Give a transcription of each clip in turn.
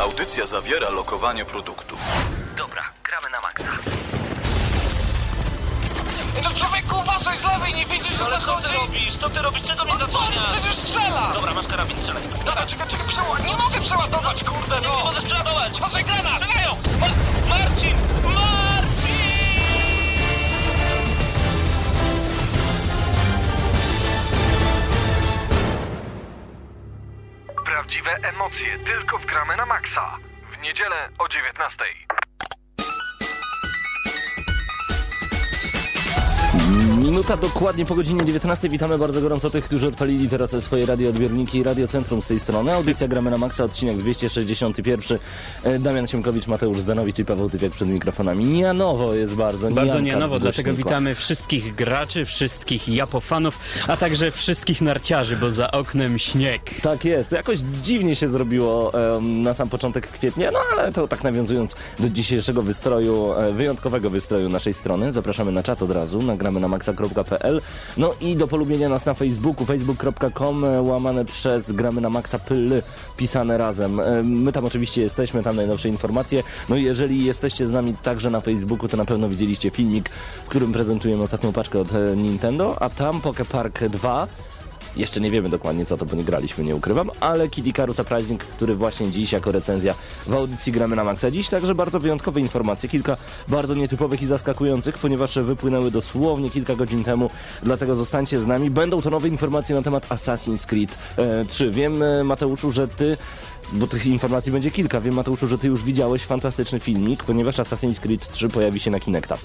Audycja zawiera lokowanie produktu. Dobra, gramy na maksa. No człowieku, uważaj z lewej, nie widzisz, że Ale co ty zachodzi? robisz? Co ty robisz? Czego mnie On zasłaniasz? przecież strzela! Dobra, masz karabin, strzelaj. Dobra, czekaj, czekaj, przeładuj. Nie mogę przeładować, kurde, Nie, nie no! możesz przeładować! Uważaj, granat! Strzelają! Ma-! Marcin! Prawdziwe emocje tylko w gramy na maksa. W niedzielę o 19. Minuta dokładnie po godzinie 19. Witamy bardzo gorąco tych, którzy odpalili teraz swoje radioodbiorniki Radio Centrum z tej strony. Audycja Gramy na Maxa, odcinek 261. E, Damian Siemkowicz, Mateusz Zdanowicz i Paweł Typiak przed mikrofonami. Nie nowo jest bardzo. Bardzo nijanka nie nowo, w dlatego witamy wszystkich graczy, wszystkich japofanów, a także wszystkich narciarzy, bo za oknem śnieg. Tak jest. Jakoś dziwnie się zrobiło em, na sam początek kwietnia, no ale to tak nawiązując do dzisiejszego wystroju, e, wyjątkowego wystroju naszej strony, zapraszamy na czat od razu, nagramy na no i do polubienia nas na Facebooku, facebook.com, e, łamane przez gramy na maxa pyl, pisane razem. E, My tam oczywiście jesteśmy, tam najnowsze informacje, no i jeżeli jesteście z nami także na Facebooku, to na pewno widzieliście filmik, w którym prezentujemy ostatnią paczkę od e, Nintendo, a tam Poke Park 2 jeszcze nie wiemy dokładnie co to, bo nie graliśmy, nie ukrywam, ale Kid Icarus Surprising, który właśnie dziś jako recenzja w audycji gramy na maksa. Dziś także bardzo wyjątkowe informacje, kilka bardzo nietypowych i zaskakujących, ponieważ wypłynęły dosłownie kilka godzin temu, dlatego zostańcie z nami. Będą to nowe informacje na temat Assassin's Creed e, 3. Wiem, e, Mateuszu, że ty bo tych informacji będzie kilka. Wiem, Mateuszu, że ty już widziałeś fantastyczny filmik, ponieważ Assassin's Creed 3 pojawi się na Kinecta.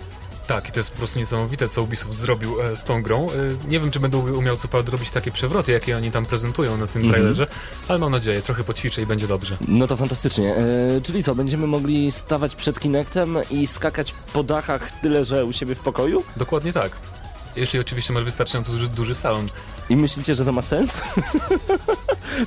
Tak, i to jest po prostu niesamowite, co Ubisoft zrobił e, z tą grą. E, nie wiem, czy będą umiał co prawda robić takie przewroty, jakie oni tam prezentują na tym Mhm. trailerze, ale mam nadzieję, trochę poćwiczę i będzie dobrze. No to fantastycznie. E, czyli co, będziemy mogli stawać przed Kinectem i skakać po dachach tyle, że u siebie w pokoju? Dokładnie tak. Jeśli oczywiście masz wystarczająco duży, duży salon. I myślicie, że to ma sens?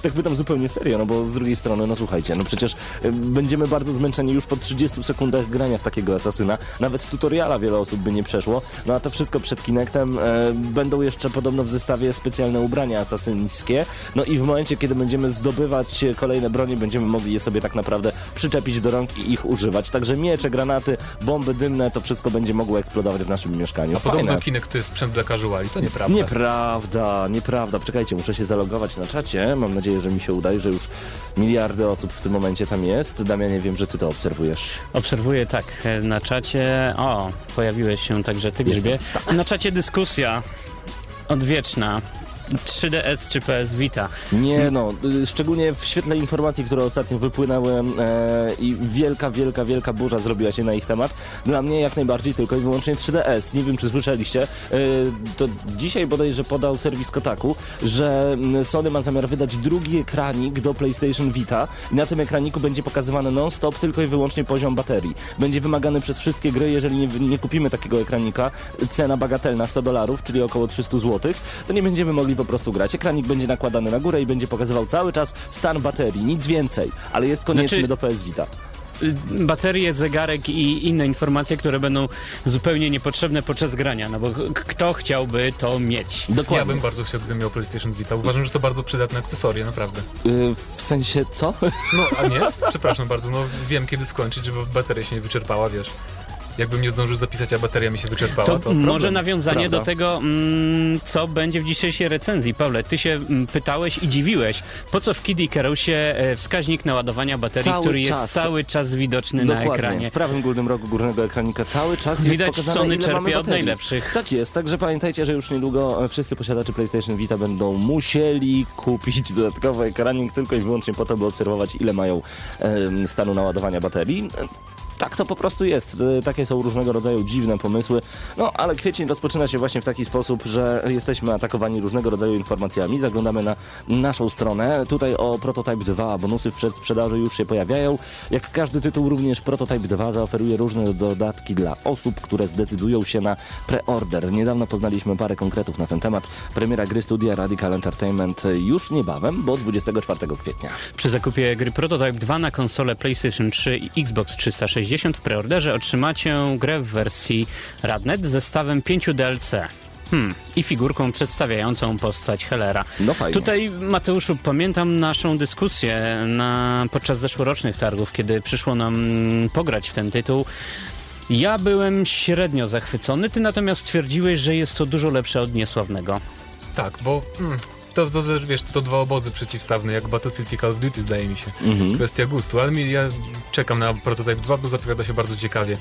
tak pytam zupełnie serio, no bo z drugiej strony, no słuchajcie, no przecież będziemy bardzo zmęczeni już po 30 sekundach grania w takiego asasyna. Nawet tutoriala wiele osób by nie przeszło. No a to wszystko przed Kinectem. E, będą jeszcze podobno w zestawie specjalne ubrania asasyńskie. No i w momencie, kiedy będziemy zdobywać kolejne bronie, będziemy mogli je sobie tak naprawdę przyczepić do rąk i ich używać. Także miecze, granaty, bomby dymne, to wszystko będzie mogło eksplodować w naszym mieszkaniu. A podobno Fajne. Kinect to jest sprzęt dla casuali, to nieprawda. Nieprawda, nieprawda. Czekajcie, muszę się zalogować na czacie. Mam nadzieję, że mi się uda i że już miliardy osób w tym momencie tam jest. Damianie, wiem, że ty to obserwujesz. Obserwuję tak e, na czacie. O, pojawiłeś się także ty, Grzybie. Na czacie dyskusja odwieczna. 3DS czy PS Vita. Nie no, szczególnie w świetle informacji, które ostatnio wypłynęły e, i wielka, wielka, wielka burza zrobiła się na ich temat. Dla mnie jak najbardziej tylko i wyłącznie 3DS. Nie wiem, czy słyszeliście. E, to dzisiaj bodajże podał serwis Kotaku, że mm, Sony ma zamiar wydać drugi ekranik do PlayStation Vita i na tym ekraniku będzie pokazywany non-stop tylko i wyłącznie poziom baterii. Będzie wymagany przez wszystkie gry, jeżeli nie, nie kupimy takiego ekranika, cena bagatelna 100 dolarów, czyli około 300 zł, to nie będziemy mogli po prostu grać. Ekranik będzie nakładany na górę i będzie pokazywał cały czas stan baterii, nic więcej, ale jest konieczny Znaczy- do PS Vita. Y, Baterie, zegarek i inne informacje, które będą zupełnie niepotrzebne podczas grania, no bo kto chciałby to mieć? Ja Dokładnie. bym bardzo chciał, gdybym miał PlayStation Vita. Uważam, że to bardzo przydatne akcesoria, naprawdę. Y, w sensie co? No, a nie? Przepraszam bardzo, no wiem kiedy skończyć, żeby bateria się nie wyczerpała, wiesz. Jakbym nie zdążył zapisać, a bateria mi się wyczerpała, To, to, może problem. nawiązanie Prawda. do tego, mm, co będzie w dzisiejszej recenzji. Pawle, ty się mm, pytałeś i dziwiłeś, po co w Kid Icarusie e, wskaźnik naładowania baterii, Cały który czas. jest cały czas widoczny na Dokładnie. ekranie. W prawym górnym rogu górnego ekranika cały czas jest Widać, pokazane, Sony ile mamy czerpie od najlepszych. Tak jest, także pamiętajcie, że już niedługo e, wszyscy posiadacze PlayStation Vita będą musieli kupić dodatkowy ekranik tylko i wyłącznie po to, by obserwować ile mają em, stanu naładowania baterii. Tak to po prostu jest. E, Takie są różnego rodzaju dziwne pomysły. No, ale kwiecień rozpoczyna się właśnie w taki sposób, że jesteśmy atakowani różnego rodzaju informacjami. Zaglądamy na naszą stronę. Tutaj o Prototype 2 bonusy w przedsprzedaży już się pojawiają. Jak każdy tytuł, również Prototype 2 zaoferuje różne dodatki dla osób, które zdecydują się na preorder. Niedawno poznaliśmy parę konkretów na ten temat. Premiera gry studia Radical Entertainment już niebawem, bo 24 kwietnia. Przy zakupie gry Prototype 2 na konsolę PlayStation 3 i Xbox 360 w preorderze otrzymacie grę w wersji Radnet z zestawem 5 DLC. Hmm. I figurką przedstawiającą postać Hellera. No fajnie. Tutaj, Mateuszu, pamiętam naszą dyskusję na, podczas zeszłorocznych targów, kiedy przyszło nam mm, pograć w ten tytuł. Ja byłem średnio zachwycony, ty natomiast stwierdziłeś, że jest to dużo lepsze od Niesławnego. Tak, bo mm, to, to, wiesz, to dwa obozy przeciwstawne, jak Battlefield i Call of Duty, zdaje mi się. Mhm. Kwestia gustu, ale mi, ja czekam na Prototype 2, bo zapowiada się bardzo ciekawie.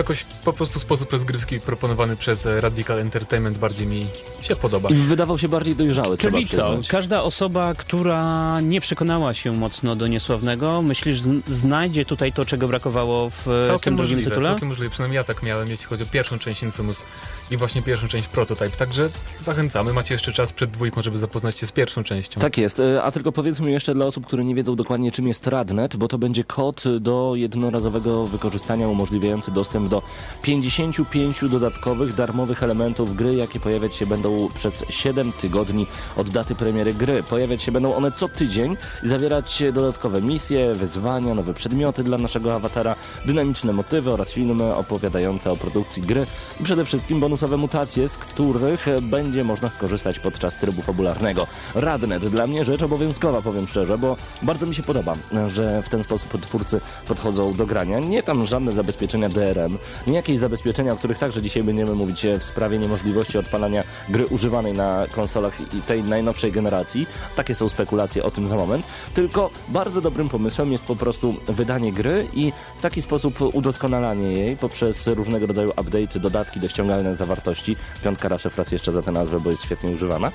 Jakoś po prostu sposób rozgrywki proponowany przez e, Radical Entertainment bardziej mi się podoba. I wydawał się bardziej dojrzały, Czyli co? Każda osoba, która nie przekonała się mocno do Niesławnego, myślisz, zn- znajdzie tutaj to, czego brakowało w e, Całkiem tym drugim możliwe, tytule? całkiem możliwe. Przynajmniej ja tak miałem, jeśli chodzi o pierwszą część Infamous i właśnie pierwszą część Prototype. Także zachęcamy, macie jeszcze czas przed dwójką, żeby zapoznać się z pierwszą częścią. Tak jest, e, a tylko powiedzmy jeszcze dla osób, które nie wiedzą dokładnie czym jest Radnet, bo to będzie kod do jednorazowego wykorzystania umożliwiający dostęp do 55 dodatkowych darmowych elementów gry, jakie pojawiać się będą przez 7 tygodni od daty premiery gry. Pojawiać się będą one co tydzień i zawierać dodatkowe misje, wyzwania, nowe przedmioty dla naszego awatara, dynamiczne motywy oraz filmy opowiadające o produkcji gry i przede wszystkim bonusowe mutacje, z których będzie można skorzystać podczas trybu fabularnego. Radnet dla mnie rzecz obowiązkowa, powiem szczerze, bo bardzo mi się podoba, że w ten sposób twórcy podchodzą do grania. Nie tam żadne zabezpieczenia DRM, nie jakieś zabezpieczenia, o których także dzisiaj będziemy mówić w sprawie niemożliwości odpalania gry używanej na konsolach i tej najnowszej generacji. Takie są spekulacje o tym za moment. Tylko bardzo dobrym pomysłem jest po prostu wydanie gry i w taki sposób udoskonalanie jej poprzez różnego rodzaju update'y, dodatki do ściągalnej zawartości. Piątka Raszef raz jeszcze za tę nazwę, bo jest świetnie używana.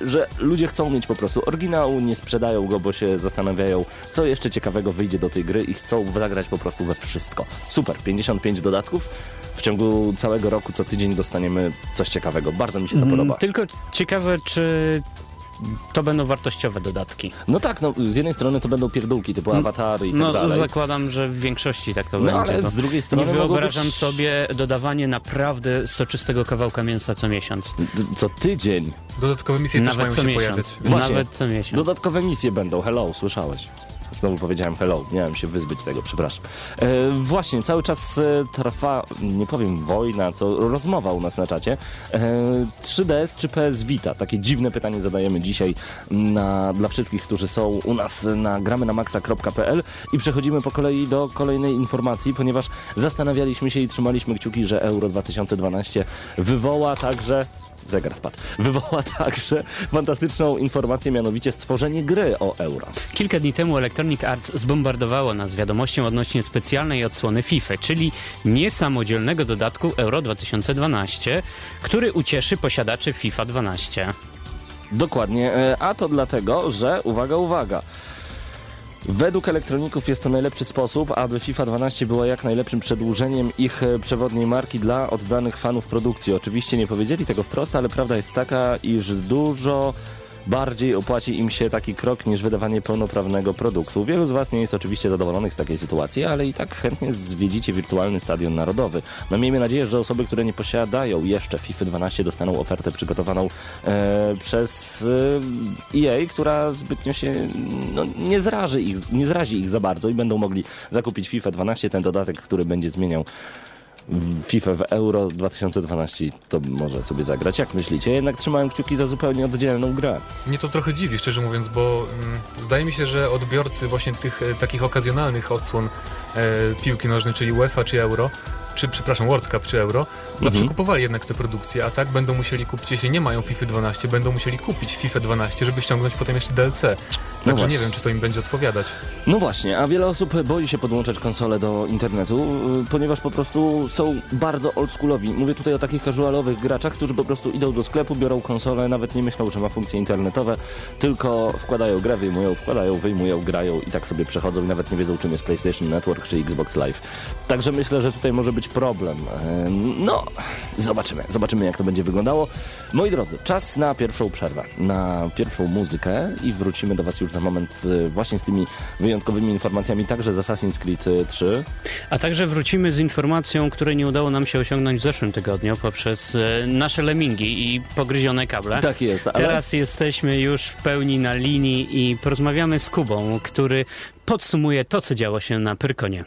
Że ludzie chcą mieć po prostu oryginał, nie sprzedają go, bo się zastanawiają, co jeszcze ciekawego wyjdzie do tej gry i chcą zagrać po prostu we wszystko. Super, 55 dodatków. W ciągu całego roku co tydzień dostaniemy coś ciekawego. Bardzo mi się to Mm, podoba. Tylko ciekawe, czy to będą wartościowe dodatki. No tak, no z jednej strony to będą pierdółki typu awatary i tak No, dalej. zakładam, że w większości tak to No będzie. ale z drugiej Nie strony mogą wyobrażam być... sobie dodawanie naprawdę soczystego kawałka mięsa co miesiąc. D- Co tydzień. Dodatkowe misje też mają Nawet co się miesiąc. pojawiać. Właśnie. Nawet co miesiąc. Dodatkowe misje będą. Hello, słyszałeś? Znowu powiedziałem hello, miałem się wyzbyć tego, przepraszam. E, właśnie, cały czas e, trwa, nie powiem wojna, to rozmowa u nas na czacie. E, 3DS czy PS Vita? Takie dziwne pytanie zadajemy dzisiaj na, dla wszystkich, którzy są u nas na gramy na maxa.pl i przechodzimy po kolei do kolejnej informacji, ponieważ zastanawialiśmy się i trzymaliśmy kciuki, że Euro 2012 wywoła także zegar spadł. Wywoła także fantastyczną informację, mianowicie stworzenie gry o euro. Kilka dni temu Electronic Arts zbombardowało nas wiadomością odnośnie specjalnej odsłony FIFA, czyli niesamodzielnego dodatku Euro 2012, który ucieszy posiadaczy FIFA 12. Dokładnie, e, a to dlatego, że uwaga, uwaga. Według elektroników jest to najlepszy sposób, aby FIFA 12 była jak najlepszym przedłużeniem ich e, przewodniej marki dla oddanych fanów produkcji. Oczywiście nie powiedzieli tego wprost, ale prawda jest taka, iż dużo bardziej opłaci im się taki krok niż wydawanie pełnoprawnego produktu. Wielu z Was nie jest oczywiście zadowolonych z takiej sytuacji, ale i tak chętnie zwiedzicie wirtualny stadion narodowy. No miejmy nadzieję, że osoby, które nie posiadają jeszcze FIFA 12 dostaną ofertę przygotowaną e, przez e, EA, która zbytnio się no, nie, zraży ich, nie zrazi ich za bardzo i będą mogli zakupić FIFA 12, ten dodatek, który będzie zmieniał FIFA w Euro 2012 to może sobie zagrać. Jak myślicie? Jednak trzymałem kciuki za zupełnie oddzielną grę. Mnie to trochę dziwi, szczerze mówiąc, bo mm, zdaje mi się, że odbiorcy właśnie tych e, takich okazjonalnych odsłon e, piłki nożnej, czyli UEFA czy Euro, czy przepraszam, World Cup czy Euro, zawsze Mhm. kupowali jednak te produkcje, a tak będą musieli kupić, jeśli nie mają FIFA 12, będą musieli kupić FIFA 12, żeby ściągnąć potem jeszcze DLC. Także właśnie. nie wiem, czy to im będzie odpowiadać. No właśnie, a wiele osób boi się podłączać konsolę do internetu, y, ponieważ po prostu są bardzo oldschoolowi. Mówię tutaj o takich casualowych graczach, którzy po prostu idą do sklepu, biorą konsolę, nawet nie myślą, że ma funkcje internetowe, tylko wkładają grę, wyjmują, wkładają, wyjmują, grają i tak sobie przechodzą i nawet nie wiedzą, czym jest PlayStation Network czy Xbox Live. Także myślę, że tutaj może być problem. No, zobaczymy, zobaczymy jak to będzie wyglądało. Moi drodzy, czas na pierwszą przerwę, na pierwszą muzykę i wrócimy do Was już za moment y, właśnie z tymi wyjątkowymi informacjami, także z Assassin's Creed y, 3. A także wrócimy z informacją, której nie udało nam się osiągnąć w zeszłym tygodniu poprzez e, nasze lemingi i pogryzione kable. Tak jest, ale... Teraz jesteśmy już w pełni na linii i porozmawiamy z Kubą, który podsumuje to, co działo się na Pyrkonie.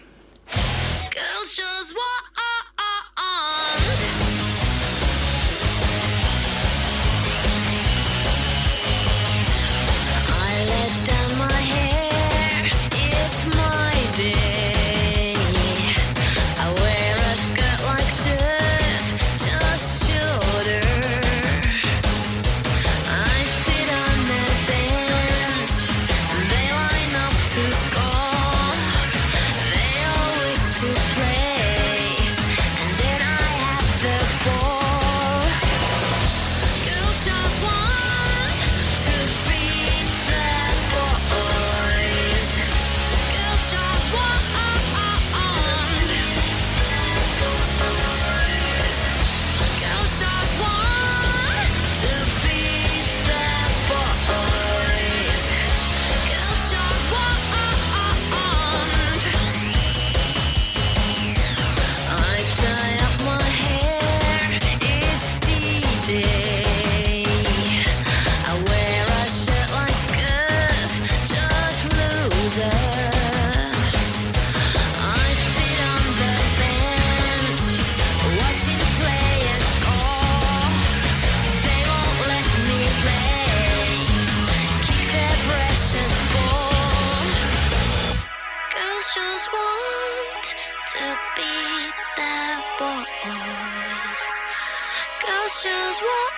To be their boys. Girls just want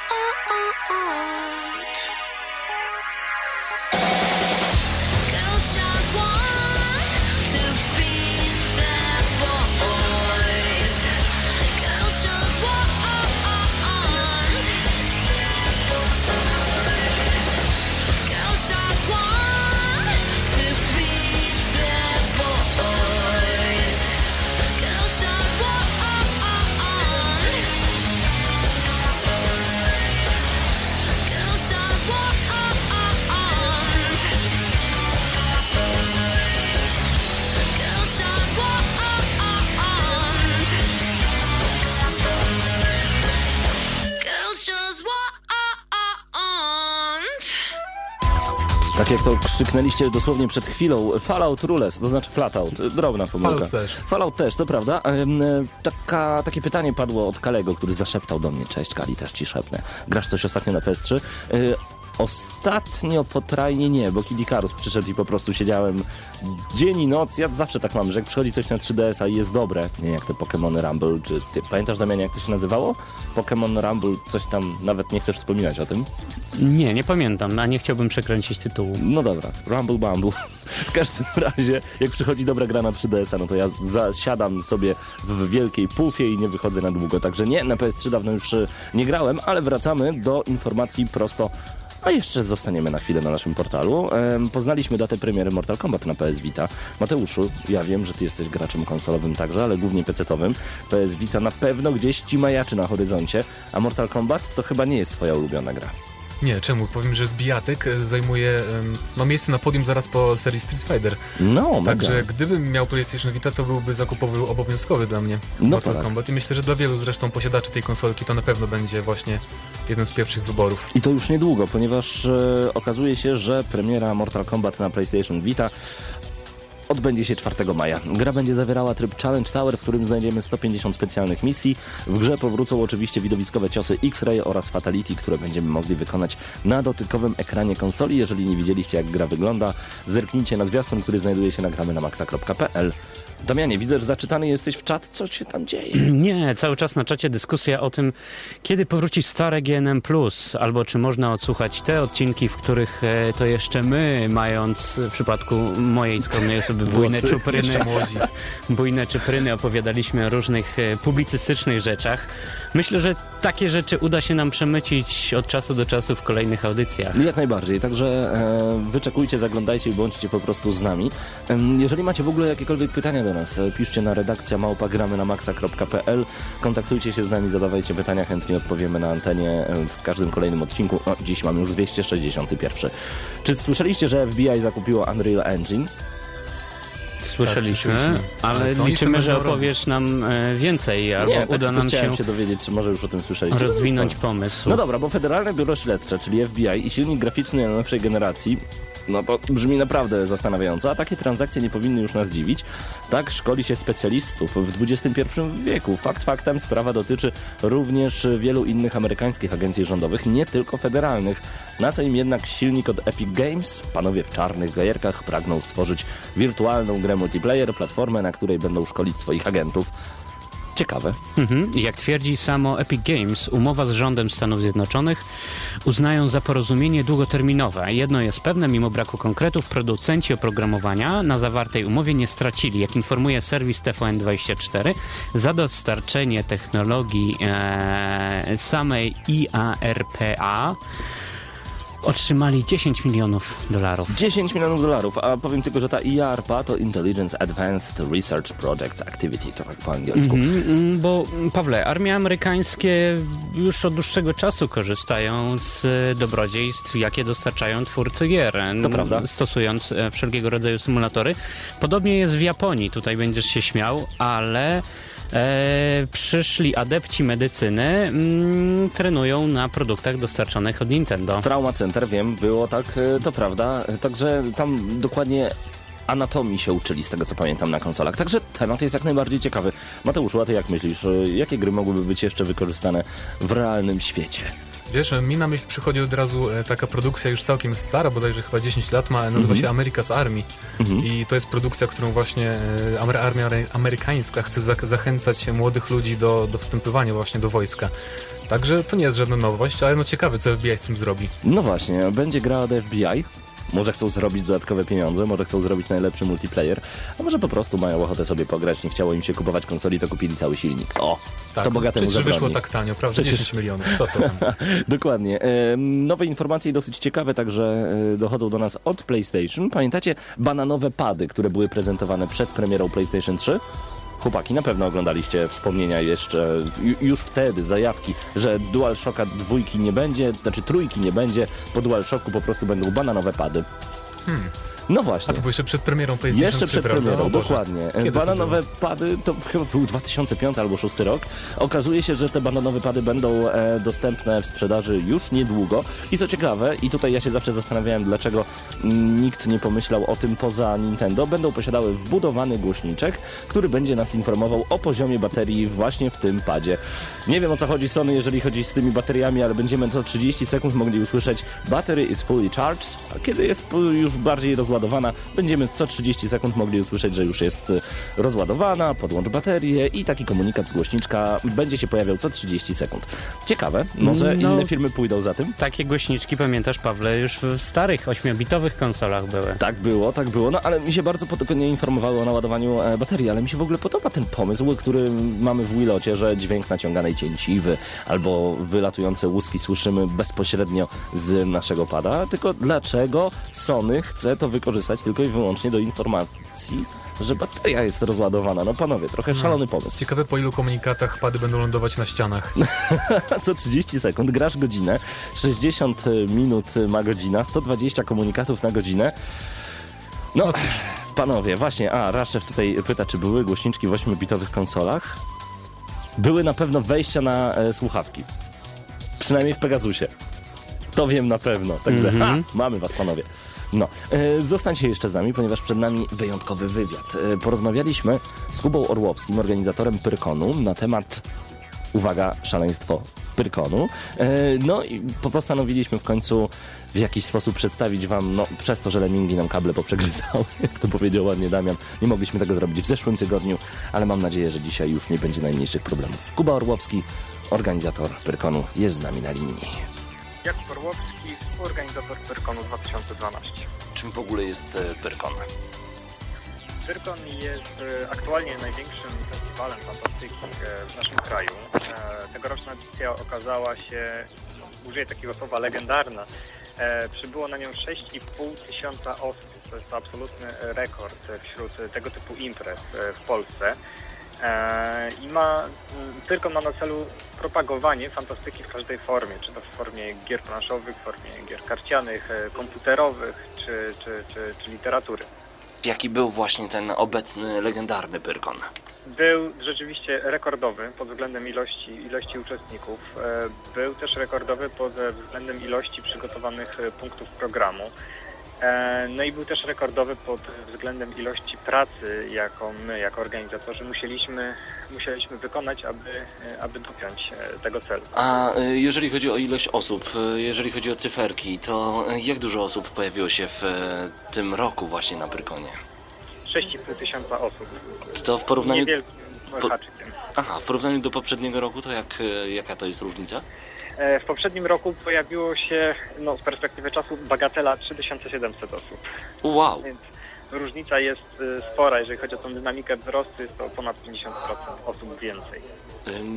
Tak jak to krzyknęliście dosłownie przed chwilą, Fallout Rules, to znaczy Flatout, drobna pomyłka. Fallout też. Fallout też, to prawda. E, Taka, takie pytanie padło od Kalego, który zaszeptał do mnie, cześć Kali, też ci szepnę. Grasz coś ostatnio na PS3? Ostatnio potrajnie nie, bo Kid Icarus przyszedł i po prostu siedziałem dzień i noc. Ja zawsze tak mam, że jak przychodzi coś na 3DS-a i jest dobre, nie jak te Pokémony Rumble, czy ty pamiętasz Damianie jak to się nazywało? Pokémon Rumble, coś tam, nawet nie chcesz wspominać o tym? Nie, nie pamiętam, a nie chciałbym przekręcić tytułu. No dobra, Rumble Bumble. W każdym razie, jak przychodzi dobra gra na 3DS-a, no to ja zasiadam sobie w wielkiej pufie i nie wychodzę na długo. Także nie, na PS3 dawno już e, nie grałem, ale wracamy do informacji prosto. A jeszcze zostaniemy na chwilę na naszym portalu. Poznaliśmy datę premiery Mortal Kombat na PS Vita. Mateuszu, ja wiem, że ty jesteś graczem konsolowym także, ale głównie PC-owym. PS Vita na pewno gdzieś ci majaczy na horyzoncie, a Mortal Kombat to chyba nie jest twoja ulubiona gra. Nie, czemu? Powiem, że zbijatek e, zajmuje, ma miejsce na podium zaraz po serii Street Fighter. No, mega. Także gdybym miał PlayStation Vita, to byłby zakupowy obowiązkowy dla mnie No Mortal tak. Kombat. I myślę, że dla wielu zresztą posiadaczy tej konsolki to na pewno będzie właśnie jeden z pierwszych wyborów. I to już niedługo, ponieważ e, okazuje się, że premiera Mortal Kombat na PlayStation Vita odbędzie się 4 maja. Gra będzie zawierała tryb Challenge Tower, w którym znajdziemy 150 specjalnych misji. W grze powrócą oczywiście widowiskowe ciosy X-Ray oraz Fatality, które będziemy mogli wykonać na dotykowym ekranie konsoli. Jeżeli nie widzieliście jak gra wygląda, zerknijcie na zwiastun, który znajduje się na gramy na maxa.pl. Damianie, widzę, że zaczytany jesteś w czat. Co się tam dzieje? Nie, cały czas na czacie dyskusja o tym, kiedy powróci stare GNM+, albo czy można odsłuchać te odcinki, w których e, to jeszcze my, mając w przypadku mojej skromnej osoby bujne czupryny, bujne czupryny, opowiadaliśmy o różnych e, publicystycznych rzeczach. Myślę, że takie rzeczy uda się nam przemycić od czasu do czasu w kolejnych audycjach. Jak najbardziej, także e, wyczekujcie, zaglądajcie i bądźcie po prostu z nami. Jeżeli macie w ogóle jakiekolwiek pytania do nas, e, piszcie na redakcja małpagramy na maxa.pl, kontaktujcie się z nami, zadawajcie pytania, chętnie odpowiemy na antenie w każdym kolejnym odcinku. O, dziś mamy już 261. Czy słyszeliście, że FBI zakupiło Unreal Engine? Słyszeliśmy, słyszeliśmy. ale, co liczymy, że opowiesz nam e, więcej, albo Nie, tak uda nam chciałem się, się dowiedzieć, czy może już o tym słyszeliście. rozwinąć pomysł. No dobra, bo Federalne Biuro Śledcze, czyli FBI i silnik graficzny najnowszej generacji, no to brzmi naprawdę zastanawiająco, a takie transakcje nie powinny już nas dziwić. Tak szkoli się specjalistów w XXI wieku. Fakt faktem sprawa dotyczy również wielu innych amerykańskich agencji rządowych, nie tylko federalnych. Na co im jednak silnik od Epic Games? Panowie w czarnych gajerkach pragną stworzyć wirtualną grę multiplayer, platformę, na której będą szkolić swoich agentów. Ciekawe. Mhm. Jak twierdzi samo Epic Games, umowa z rządem Stanów Zjednoczonych uznają za porozumienie długoterminowe. Jedno jest pewne, mimo braku konkretów, producenci oprogramowania na zawartej umowie nie stracili. Jak informuje serwis TVN24, za dostarczenie technologii e, samej IARPA otrzymali 10 milionów dolarów. 10 milionów dolarów, a powiem tylko, że ta IARPA to Intelligence Advanced Research Projects Activity, to tak po angielsku. Mhm, mm, bo Pawle, armie amerykańskie już od dłuższego czasu korzystają z e, dobrodziejstw, jakie dostarczają twórcy gier, To prawda. stosując e, wszelkiego rodzaju symulatory. Podobnie jest w Japonii, tutaj będziesz się śmiał, ale e, przyszli adepci medycyny mm, trenują na produktach dostarczonych od Nintendo. Trauma Center, wiem, było tak, e, to prawda, także tam dokładnie anatomii się uczyli, z tego co pamiętam na konsolach. Także temat jest jak najbardziej ciekawy. Mateuszu, a ty jak myślisz, e, jakie gry mogłyby być jeszcze wykorzystane w realnym świecie? Wiesz, mi na myśl przychodzi od razu e, taka produkcja już całkiem stara, bodajże chyba 10 lat ma, nazywa się America's Army. Mhm. I to jest produkcja, którą właśnie e, armia amerykańska chce za- zachęcać młodych ludzi do, do wstępywania właśnie do wojska. Także to nie jest żadna nowość, ale no ciekawe, co FBI z tym zrobi. No właśnie, będzie gra od FBI. Może chcą zrobić dodatkowe pieniądze, może chcą zrobić najlepszy multiplayer, a może po prostu mają ochotę sobie pograć, nie chciało im się kupować konsoli, to kupili cały silnik. O, Tak, to bogatemu przecież wyszło zabroni. tak tanio, prawda? Przecież- 10 milionów, co to tam? Dokładnie. Nowe informacje i dosyć ciekawe także e, dochodzą do nas od PlayStation. Pamiętacie bananowe pady, które były prezentowane przed premierą PlayStation 3? Chłopaki, na pewno oglądaliście wspomnienia jeszcze ju- już wtedy, zajawki, że DualShocka dwójki nie będzie, znaczy trójki nie będzie, po DualShocku po prostu będą bananowe pady. Hmm. No właśnie. A to było jeszcze przed premierą PlayStation Jeszcze 3, przed prawda? premierą, O Boże. dokładnie. Kiedy Bananowe pady to chyba był 2005 albo 2006 rok. Okazuje się, że te bananowe pady będą e, dostępne w sprzedaży już niedługo. I co ciekawe, i tutaj ja się zawsze zastanawiałem, dlaczego nikt nie pomyślał o tym poza Nintendo, będą posiadały wbudowany głośniczek, który będzie nas informował o poziomie baterii właśnie w tym padzie. Nie wiem o co chodzi Sony, jeżeli chodzi z tymi bateriami, ale będziemy to 30 sekund mogli usłyszeć battery is fully charged, a kiedy jest już bardziej rozładowana, będziemy co 30 sekund mogli usłyszeć, że już jest y, rozładowana, podłącz baterię i taki komunikat z głośniczka będzie się pojawiał co 30 sekund. Ciekawe, może No. inne firmy pójdą za tym? Takie głośniczki, pamiętasz Pawle, już w starych 8-bitowych konsolach były. Tak było, tak było, no ale mi się bardzo pod- nie informowało o naładowaniu e, baterii, ale mi się w ogóle podoba ten pomysł, który mamy w Willocie, że dźwięk naciąganej cięciwy albo wylatujące łuski słyszymy bezpośrednio z naszego pada, tylko dlaczego Sony chce to wykorzystać tylko i wyłącznie do informacji, że bateria jest rozładowana? No panowie, trochę szalony pomysł. Ciekawe po ilu komunikatach pady będą lądować na ścianach. co 30 sekund, grasz godzinę, 60 minut ma godzina, 120 komunikatów na godzinę. No, panowie, właśnie, a Raszef tutaj pyta, czy były głośniczki w 8-bitowych konsolach? Były na pewno wejścia na e, słuchawki. Przynajmniej w Pegasusie. To wiem na pewno. Także Mhm. ha, mamy was, panowie. No, e, zostańcie jeszcze z nami, ponieważ przed nami wyjątkowy wywiad. E, porozmawialiśmy z Kubą Orłowskim, organizatorem Pyrkonu, na temat uwaga, szaleństwo Pyrkonu. E, No i po- postanowiliśmy w końcu w jakiś sposób przedstawić wam, no przez to, że lemingi nam kable poprzegryzały, jak to powiedział ładnie Damian, nie mogliśmy tego zrobić w zeszłym tygodniu, ale mam nadzieję, że dzisiaj już nie będzie najmniejszych problemów. Kuba Orłowski, organizator Pyrkonu, jest z nami na linii. Jakub Orłowski, współorganizator Pyrkonu 2012. Czym w ogóle jest e, Pyrkon? Pyrkon jest e, aktualnie największym festiwalem fantastyki e, w naszym kraju. Tegoroczna edycja okazała się, użyję takiego słowa, legendarna. Przybyło na nią 6,5 tysiąca osób. To jest absolutny rekord wśród tego typu imprez w Polsce. E, I ma, mm, Pyrkon ma na celu propagowanie fantastyki w każdej formie, czy to w formie gier planszowych, w formie gier karcianych, e, komputerowych, czy, czy, czy, czy literatury. Jaki był właśnie ten obecny, legendarny Pyrkon? Był rzeczywiście rekordowy pod względem ilości, ilości uczestników. E, Był też rekordowy pod względem ilości przygotowanych punktów programu. E, No i był też rekordowy pod względem ilości pracy, jaką my jako organizatorzy musieliśmy, musieliśmy wykonać, aby, e, aby dopiąć e, tego celu. A jeżeli chodzi o ilość osób, jeżeli chodzi o cyferki, to jak dużo osób pojawiło się w tym roku właśnie na Pyrkonie? 6,5 tysiąca osób. To w porównaniu, Niewielkim po- aha, w porównaniu do poprzedniego roku, to jak, jaka to jest różnica? E, W poprzednim roku pojawiło się, no z perspektywy czasu, bagatela 3700 osób. Wow! Więc różnica jest y, spora, jeżeli chodzi o tą dynamikę wzrostu, jest to ponad 50% osób więcej.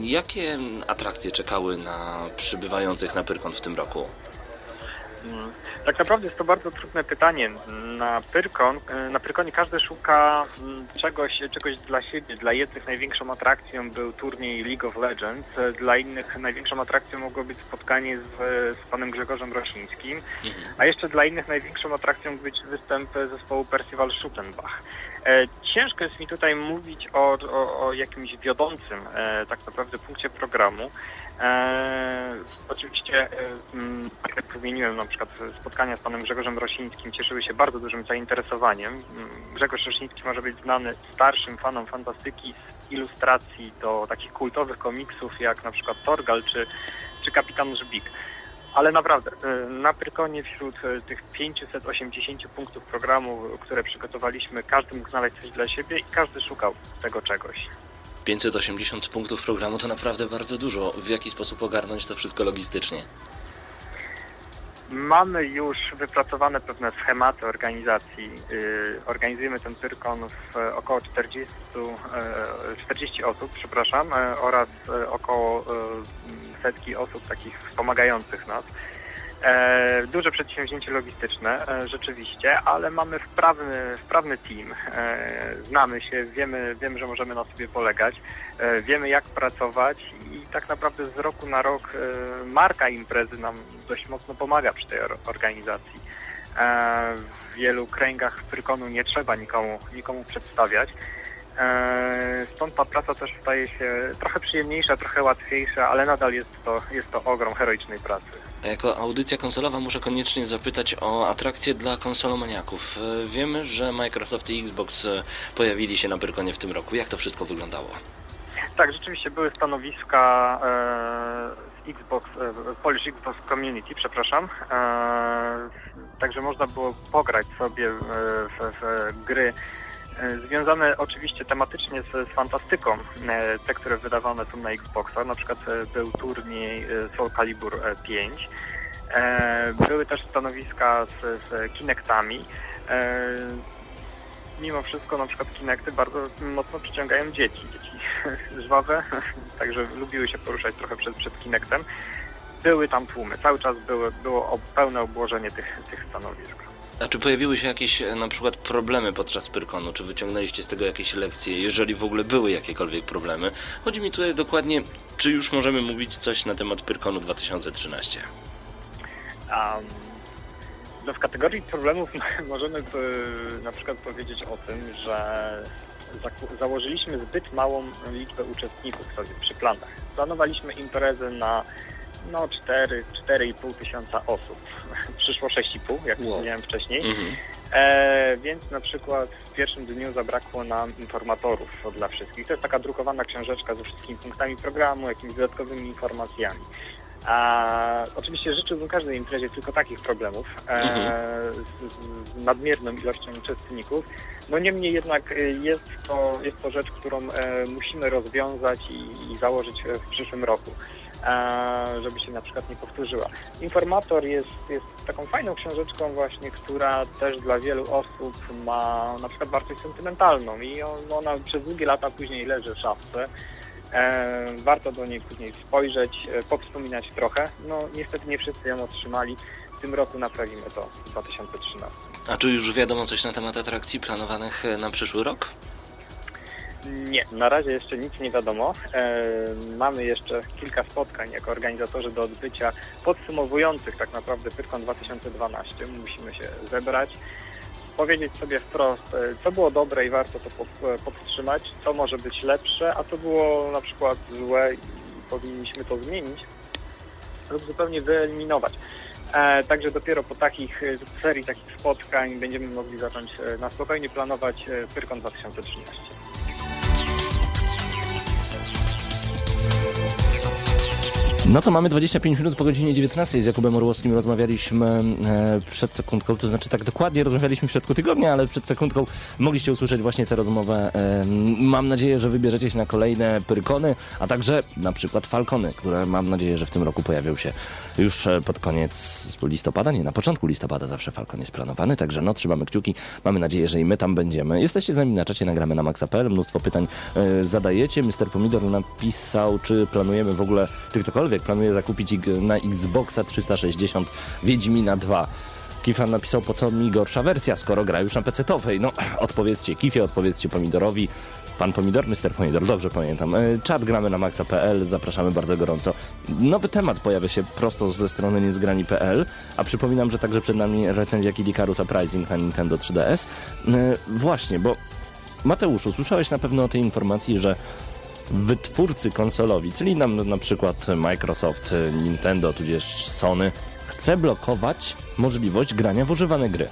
Jakie atrakcje czekały na przybywających na Pyrkon w tym roku? Mm. Tak naprawdę jest to bardzo trudne pytanie. Na Pyrkon, y, na Pyrkonie każdy szuka mm, czegoś, czegoś dla siebie. Dla jednych największą atrakcją był turniej League of Legends, y, dla innych największą atrakcją mogło być spotkanie z, z panem Grzegorzem Rosińskim, Mhm. a jeszcze dla innych największą atrakcją mógł być występ zespołu Percival Schuttenbach. E, Ciężko jest mi tutaj mówić o, o, o jakimś wiodącym e, tak naprawdę punkcie programu. E, oczywiście, e, mm, tak jak wymieniłem, na przykład spotkania z panem Grzegorzem Rosińskim cieszyły się bardzo dużym zainteresowaniem. Mm, Grzegorz Rosiński może być znany starszym fanom fantastyki z ilustracji do takich kultowych komiksów jak na przykład Torgal czy, czy Kapitan Żbik. Ale naprawdę, y, na Pyrkonie wśród y, tych 580 punktów programu, które przygotowaliśmy, każdy mógł znaleźć coś dla siebie i każdy szukał tego czegoś. 580 punktów programu to naprawdę bardzo dużo. W jaki sposób ogarnąć to wszystko logistycznie? Mamy już wypracowane pewne schematy organizacji. Y, Organizujemy ten Pyrkon w e, około 40, e, 40 osób, przepraszam, e, oraz e, około e, setki osób takich wspomagających nas. E, Duże przedsięwzięcie logistyczne, e, rzeczywiście, ale mamy wprawny, wprawny team. E, Znamy się, wiemy, wiemy, że możemy na sobie polegać, wiemy jak pracować i tak naprawdę z roku na rok marka imprezy nam dość mocno pomaga przy tej or- organizacji. W wielu kręgach Pyrkonu nie trzeba nikomu, nikomu przedstawiać. E, Stąd ta praca też staje się trochę przyjemniejsza, trochę łatwiejsza, ale nadal jest to, jest to ogrom heroicznej pracy. Jako audycja konsolowa muszę koniecznie zapytać o atrakcje dla konsolomaniaków. E, Wiemy, że Microsoft i Xbox e, pojawili się na Pyrkonie w tym roku. Jak to wszystko wyglądało? Tak, rzeczywiście były stanowiska z Xbox, Polish Xbox Community, przepraszam. Także można było pograć sobie e, w, w gry związane oczywiście tematycznie z, z fantastyką, e, te, które wydawane są na Xboxa. Na przykład e, był turniej e, Soul Calibur e, 5. E, były też stanowiska z, z Kinectami. E, mimo wszystko na przykład Kinecty bardzo mocno przyciągają dzieci. Dzieci żwawe, także lubiły się poruszać trochę przed, przed Kinectem. Były tam tłumy, cały czas było ob- pełne obłożenie tych, tych stanowisk. A czy pojawiły się jakieś e, na przykład problemy podczas Pyrkonu? Czy wyciągnęliście z tego jakieś lekcje, jeżeli w ogóle były jakiekolwiek problemy? Chodzi mi tutaj dokładnie, czy już możemy mówić coś na temat Pyrkonu 2013? Um, no w kategorii problemów możemy y, na przykład powiedzieć o tym, że założyliśmy zbyt małą liczbę uczestników sobie przy planach. Planowaliśmy imprezę na no 4, 4,5 tysiąca osób. Przyszło 6,5, jak Wow. wspomniałem wcześniej. Mhm. E, więc na przykład w pierwszym dniu zabrakło nam informatorów dla wszystkich. To jest taka drukowana książeczka ze wszystkimi punktami programu, jakimiś dodatkowymi informacjami. A, oczywiście życzyłbym każdej imprezie tylko takich problemów e, Mhm. z, z nadmierną ilością uczestników. No niemniej jednak e, jest to, jest to rzecz, którą e, musimy rozwiązać i, i założyć e, w przyszłym roku. Żeby się na przykład nie powtórzyła. Informator jest, jest taką fajną książeczką właśnie, która też dla wielu osób ma na przykład wartość sentymentalną i on, ona przez długie lata później leży w szafce. E, warto do niej później spojrzeć, e, powspominać trochę. No niestety nie wszyscy ją otrzymali. W tym roku naprawimy to w 2013. A czy już wiadomo coś na temat atrakcji planowanych e, na przyszły rok? Nie, na razie jeszcze nic nie wiadomo. E, mamy jeszcze kilka spotkań jako organizatorzy do odbycia podsumowujących tak naprawdę Pyrkon 2012. Musimy się zebrać, powiedzieć sobie wprost, e, co było dobre i warto to po- e, podtrzymać, co może być lepsze, a co było na przykład złe i powinniśmy to zmienić lub zupełnie wyeliminować. Także dopiero po takich serii takich spotkań będziemy mogli zacząć na spokojnie planować Pyrkon 2013. No to mamy 25 minut po godzinie 19. Z Jakubem Orłowskim rozmawialiśmy e, przed sekundką, to znaczy tak dokładnie rozmawialiśmy w środku tygodnia, ale przed sekundką mogliście usłyszeć właśnie tę rozmowę. E, mam nadzieję, że wybierzecie się na kolejne pyrkony, a także na przykład falkony, które mam nadzieję, że w tym roku pojawią się już e, pod koniec listopada, nie, na początku listopada zawsze falkon jest planowany, także no trzymamy kciuki, mamy nadzieję, że i my tam będziemy. Jesteście z nami na czacie, nagramy na maxa.pl, mnóstwo pytań zadajecie. Mr. Pomidor napisał, czy planujemy w ogóle, czy ktokolwiek planuje zakupić na Xboxa 360 Wiedźmina 2. Kifan napisał, po co mi gorsza wersja, skoro gra już na PC-towej. No, odpowiedzcie Kifie, odpowiedzcie Pomidorowi. Pan Pomidor, Mr. Pomidor, dobrze pamiętam. E, Czat gramy na maxa.pl, zapraszamy bardzo gorąco. Nowy temat pojawia się prosto ze strony niezgrani.pl, a przypominam, że także przed nami recenzja Kid Icarus Uprising na Nintendo 3DS. E, Właśnie, bo Mateuszu, słyszałeś na pewno o tej informacji, że wytwórcy konsolowi, czyli nam na przykład Microsoft, Nintendo, tudzież Sony, chce blokować możliwość grania w używane gry.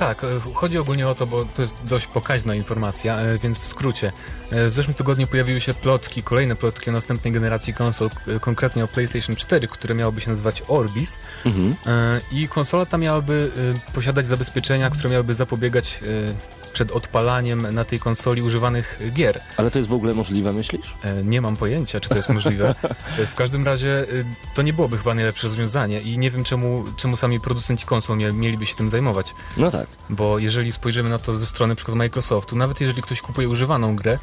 Tak, e, chodzi ogólnie o to, bo to jest dość pokaźna informacja, e, więc w skrócie. E, W zeszłym tygodniu pojawiły się plotki, kolejne plotki o następnej generacji konsol, konkretnie o PlayStation 4, które miałoby się nazywać Orbis. Mhm. I konsola ta miałaby posiadać zabezpieczenia, które miałyby zapobiegać przed odpalaniem na tej konsoli używanych gier. Ale to jest w ogóle możliwe, myślisz? E, Nie mam pojęcia, czy to jest możliwe. E, W każdym razie e, to nie byłoby chyba najlepsze rozwiązanie i nie wiem czemu, czemu sami producenci konsol mieliby się tym zajmować. No tak. Bo jeżeli spojrzymy na to ze strony np. Microsoftu, nawet jeżeli ktoś kupuje używaną grę,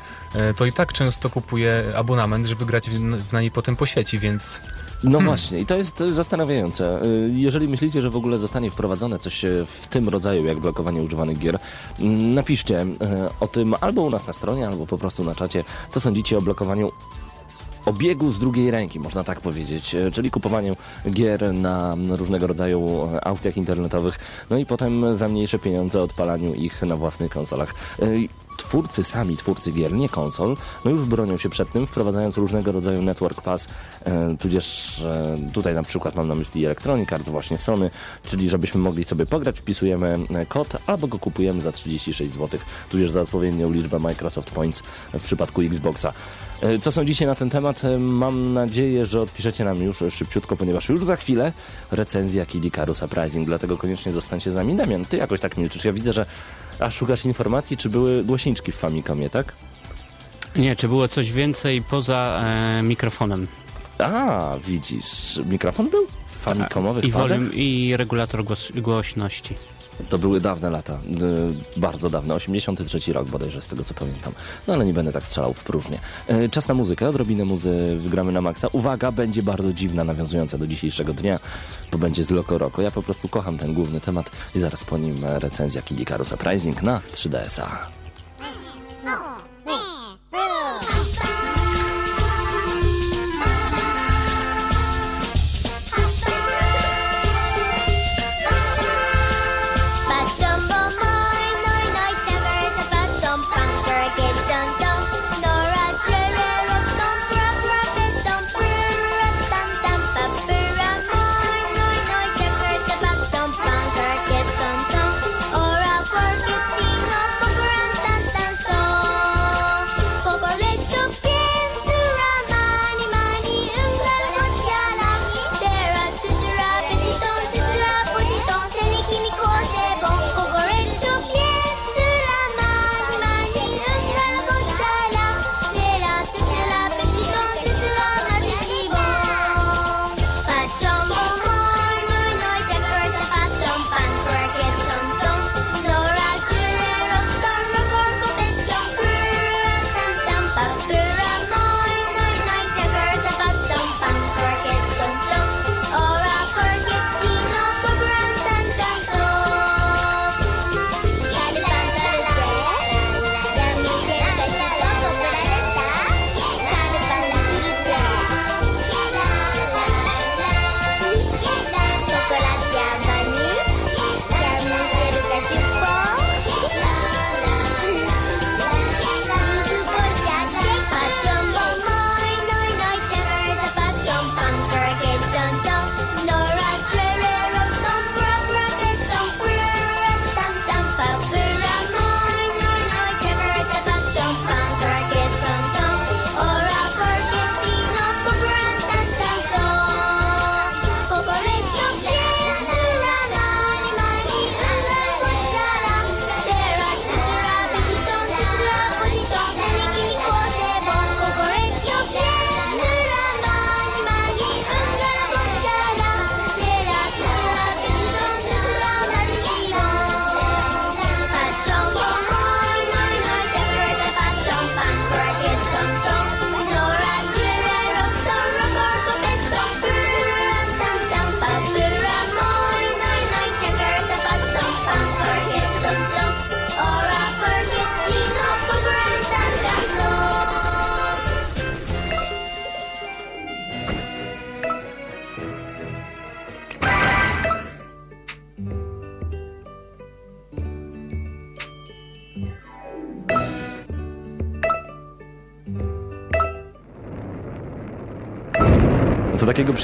to i tak często kupuje abonament, żeby grać w- na niej potem po sieci, więc No właśnie, i to jest zastanawiające. Y, Jeżeli myślicie, że w ogóle zostanie wprowadzone coś e, w tym rodzaju, jak blokowanie używanych gier, mm, napiszcie e, o tym albo u nas na stronie, albo po prostu na czacie, co sądzicie o blokowaniu obiegu z drugiej ręki, można tak powiedzieć, e, czyli kupowaniu gier na różnego rodzaju e, aukcjach internetowych, no i potem za mniejsze pieniądze odpalaniu ich na własnych konsolach. E, Twórcy, sami twórcy gier, nie konsol, no już bronią się przed tym, wprowadzając różnego rodzaju Network Pass, tudzież tutaj na przykład mam na myśli Electronic Arts, właśnie Sony, czyli żebyśmy mogli sobie pograć, wpisujemy kod, albo go kupujemy za 36 zł, tudzież za odpowiednią liczbę Microsoft Points w przypadku Xboxa. E, Co sądzicie na ten temat? E, Mam nadzieję, że odpiszecie nam już szybciutko, ponieważ już za chwilę recenzja Kid Icarus Uprising, dlatego koniecznie zostańcie z nami. Damian, ty jakoś tak milczysz. Ja widzę, że a szukasz informacji, czy były głośniczki w Famicomie, tak? Nie, czy było coś więcej poza e, mikrofonem? A, widzisz, mikrofon był? W Famicomowych I, I regulator głośności. To były dawne lata, y, bardzo dawne, 83 rok bodajże, z tego co pamiętam. No ale nie będę tak strzelał w próżnię. E, Czas na muzykę, odrobinę muzy gramy na maksa. Uwaga, będzie bardzo dziwna, nawiązująca do dzisiejszego dnia, bo będzie z Loco Roco. Ja po prostu kocham ten główny temat i zaraz po nim recenzja Kid Icarus Uprising na 3DS-a.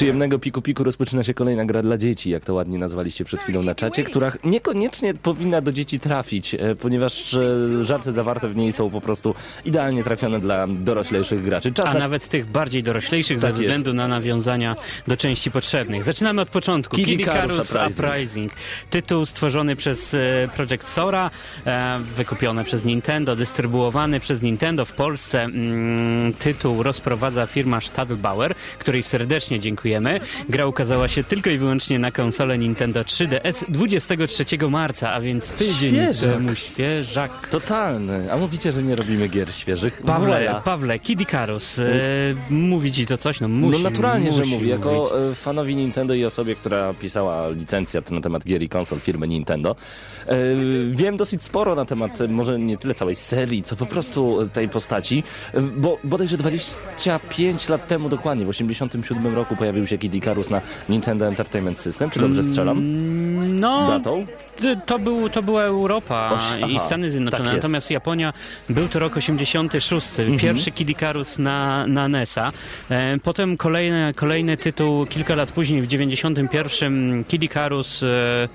Przyjemnego piku-piku rozpoczyna się kolejna gra dla dzieci, jak to ładnie nazwaliście przed chwilą na czacie, która niekoniecznie powinna do dzieci trafić, e, ponieważ e, żarty zawarte w niej są po prostu idealnie trafione dla doroślejszych graczy. Czas A na nawet tych bardziej doroślejszych Tak ze względu na nawiązania do części potrzebnych. Zaczynamy od początku. Kid Icarus Uprising. Uprising. Tytuł stworzony przez e, Project Sora, wykupiony przez Nintendo, dystrybuowany przez Nintendo w Polsce. Mm, tytuł rozprowadza firma Stadelbauer, której serdecznie dziękujemy. Gra ukazała się tylko i wyłącznie na konsolę Nintendo 3DS 23 marca, a więc tydzień Świeżak. temu świeżak. Totalny. A mówicie, że nie robimy gier świeżych? Pawle. Pawle, Kid Icarus, e, mówi ci to coś? No musi. no naturalnie, musi że mówi. Jako e, fanowi Nintendo i osobie, która pisała licencjat na temat gier i konsol firmy Nintendo, e, wiem dosyć sporo na temat e, może nie tyle całej serii, co po prostu tej postaci, e, bo bodajże 25 lat temu dokładnie, w 87 roku pojawił się Kid Icarus na Nintendo Entertainment System, czy dobrze strzelam? Mm, No, Datą? to, był, to była Europa Oś, i Stany Zjednoczone, tak natomiast Japonia był to rok 86, Mhm. pierwszy Kid Icarus na, na NES-a. E, potem kolejny, kolejny tytuł kilka lat później, w 91 Kid Icarus... E,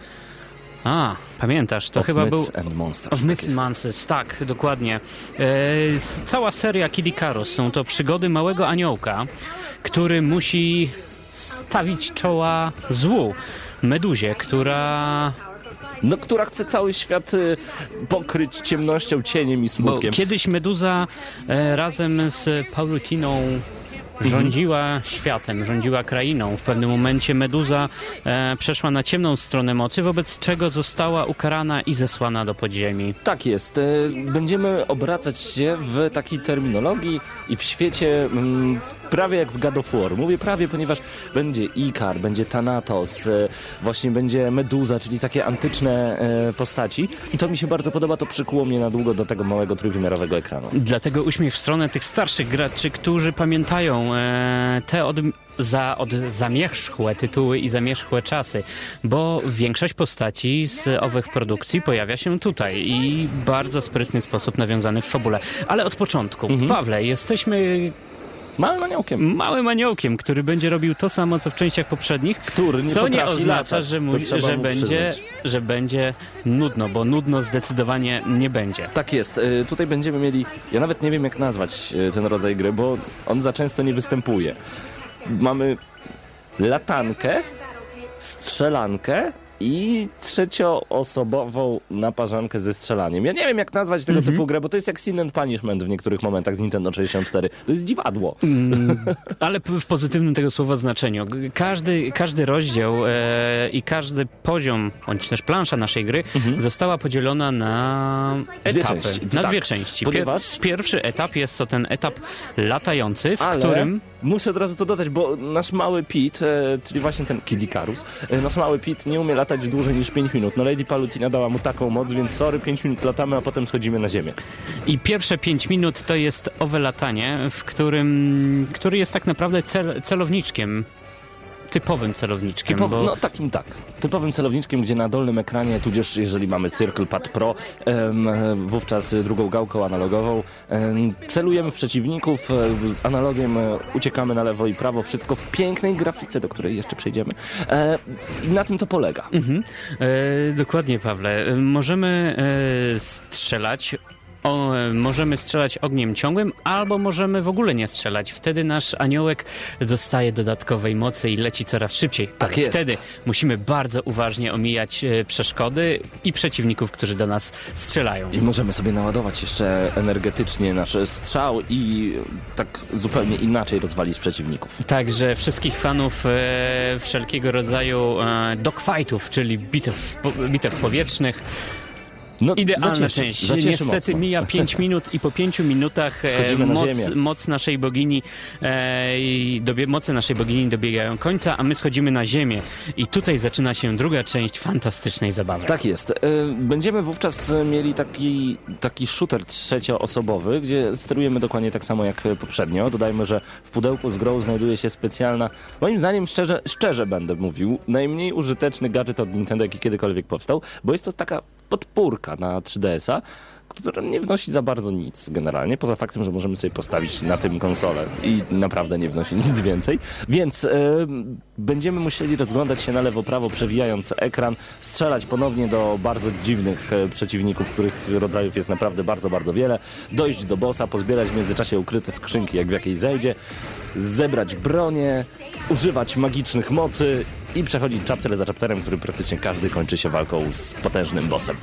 a, pamiętasz, to Of chyba był... and Monsters. Of tak Myths and Monsters, tak, dokładnie. E, cała seria Kid Icarus są to przygody małego aniołka, który musi stawić czoła złu. Meduzie, która No, która chce cały świat y, pokryć ciemnością, cieniem i Bo smutkiem. kiedyś Meduza e, razem z Paulutiną rządziła światem, rządziła krainą. W pewnym momencie Meduza e, przeszła na ciemną stronę mocy, wobec czego została ukarana i zesłana do podziemi. Tak jest. E, Będziemy obracać się w takiej terminologii i w świecie mm, prawie jak w God of War. Mówię prawie, ponieważ będzie Ikar, będzie Thanatos, e, właśnie będzie Meduza, czyli takie antyczne e, postaci. I to mi się bardzo podoba, to przykuło mnie na długo do tego małego trójwymiarowego ekranu. Dlatego uśmiech w stronę tych starszych graczy, którzy pamiętają e, te od, za, od zamierzchłe tytuły i zamierzchłe czasy, bo większość postaci z owych produkcji pojawia się tutaj i bardzo sprytny sposób nawiązany w fabule. Ale od początku. Pawle, jesteśmy Małym aniołkiem. małym aniołkiem, który będzie robił to samo, co w częściach poprzednich, Który nie co nie oznacza, latać. że, mu, że, mu będzie, przyznać. że będzie nudno, bo nudno zdecydowanie nie będzie. Tak jest. E, Tutaj będziemy mieli, ja nawet nie wiem jak nazwać e, ten rodzaj gry, bo on za często nie występuje. Mamy latankę, strzelankę i trzecioosobową naparzankę ze strzelaniem. Ja nie wiem jak nazwać tego typu grę, bo to jest jak Sin and Punishment w niektórych momentach z Nintendo 64. To jest dziwadło. Ale p- w pozytywnym tego słowa znaczeniu. Każdy, każdy rozdział e, i każdy poziom, bądź też plansza naszej gry została podzielona na Dwie etapy. części. Na Tak, dwie części. ponieważ- Pierwszy etap jest to ten etap latający, w Ale którym... muszę od razu to dodać, bo nasz mały Pit, e, czyli właśnie ten Kid Icarus, e, nasz mały Pit nie umie latać dłużej niż 5 minut. No Lady Palutina dała mu taką moc, więc sorry, 5 minut latamy, a potem schodzimy na ziemię. I pierwsze 5 minut to jest owe latanie, w którym, który jest tak naprawdę cel, celowniczkiem. Typowym celowniczkiem, Typow- bo No takim tak. Typowym celowniczkiem, gdzie na dolnym ekranie, tudzież jeżeli mamy Circle Pad Pro, em, wówczas drugą gałką analogową, em, celujemy w przeciwników, e, analogiem e, uciekamy na lewo i prawo, wszystko w pięknej grafice, do której jeszcze przejdziemy. E, na tym to polega. Mhm. E, dokładnie, Pawle. E, Możemy e, strzelać. O, e, możemy strzelać ogniem ciągłym, albo możemy w ogóle nie strzelać. Wtedy nasz aniołek dostaje dodatkowej mocy i leci coraz szybciej. Tak Ale jest. Wtedy musimy bardzo uważnie omijać e, przeszkody i przeciwników, którzy do nas strzelają. I możemy sobie naładować jeszcze energetycznie nasz strzał i tak zupełnie inaczej rozwalić przeciwników. Także wszystkich fanów e, wszelkiego rodzaju e, dogfightów, czyli bitew, bitew powietrznych, No, Idealna zacieszy, część. zacieszy Niestety mocno. mija 5 minut i po 5 minutach e, Schodzimy na moc, moc naszej bogini e, i dobie, moce naszej bogini dobiegają końca, a my schodzimy na ziemię. I tutaj zaczyna się druga część fantastycznej zabawy. Tak jest. E, Będziemy wówczas mieli taki, taki shooter trzecioosobowy, gdzie sterujemy dokładnie tak samo jak poprzednio. Dodajmy, że w pudełku z grą znajduje się specjalna, moim zdaniem szczerze, szczerze będę mówił, najmniej użyteczny gadżet od Nintendo, jaki kiedykolwiek powstał, bo jest to taka podpórka na 3DS-a, która nie wnosi za bardzo nic generalnie, poza faktem, że możemy sobie postawić na tym konsolę i naprawdę nie wnosi nic więcej. Więc e, będziemy musieli rozglądać się na lewo, prawo, przewijając ekran, strzelać ponownie do bardzo dziwnych e, przeciwników, których rodzajów jest naprawdę bardzo, bardzo wiele, dojść do bossa, pozbierać w międzyczasie ukryte skrzynki, jak w jakiejś zejdzie, zebrać bronię, używać magicznych mocy i przechodzić chapter za chapterem, który praktycznie każdy kończy się walką z potężnym bossem.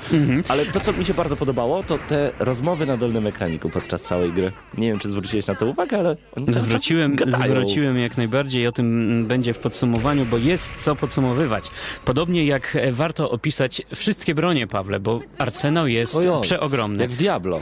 Ale to, co mi się bardzo podobało, to te rozmowy na dolnym ekraniku podczas całej gry. Nie wiem, czy zwróciłeś na to uwagę, ale Zwróciłem, zwróciłem jak najbardziej i o tym będzie w podsumowaniu, bo jest co podsumowywać. Podobnie jak e, warto opisać wszystkie bronie, Pawle, bo arsenał jest przeogromny. Jak w Diablo.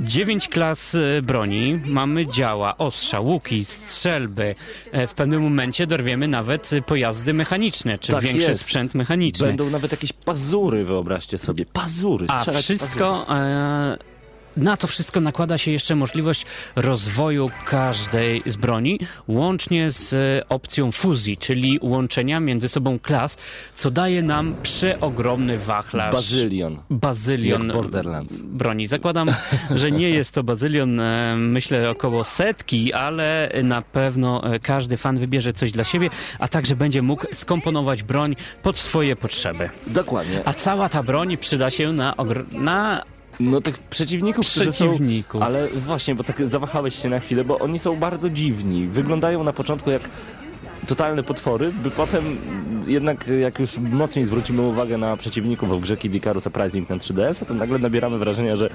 Dziewięć klas e, broni, mamy działa, ostrza, łuki, strzelby. E, W pewnym momencie dorwiemy nawet e, pojazdy mechaniczne, czy Tak większy jest. sprzęt mechaniczny. Będą nawet jakieś pazury, wyobraźcie sobie. Pazury, A wszystko. E, na to wszystko nakłada się jeszcze możliwość rozwoju każdej z broni, łącznie z e, opcją fuzji, czyli łączenia między sobą klas, co daje nam przeogromny wachlarz. Bazylion. Bazylion Jak Borderlands. broni. Zakładam, że nie jest to bazylion, e, myślę, około setki, ale na pewno e, każdy fan wybierze coś dla siebie, a także będzie mógł skomponować broń pod swoje potrzeby. Dokładnie. A cała ta broń przyda się na, na No tych przeciwników, którzy są... przeciwników. Ale właśnie, bo tak zawahałeś się na chwilę, bo oni są bardzo dziwni. Wyglądają na początku jak totalne potwory, by potem jednak jak już mocniej zwrócimy uwagę na przeciwników w grze Kid Icarus Uprising na 3DS, to nagle nabieramy wrażenia, że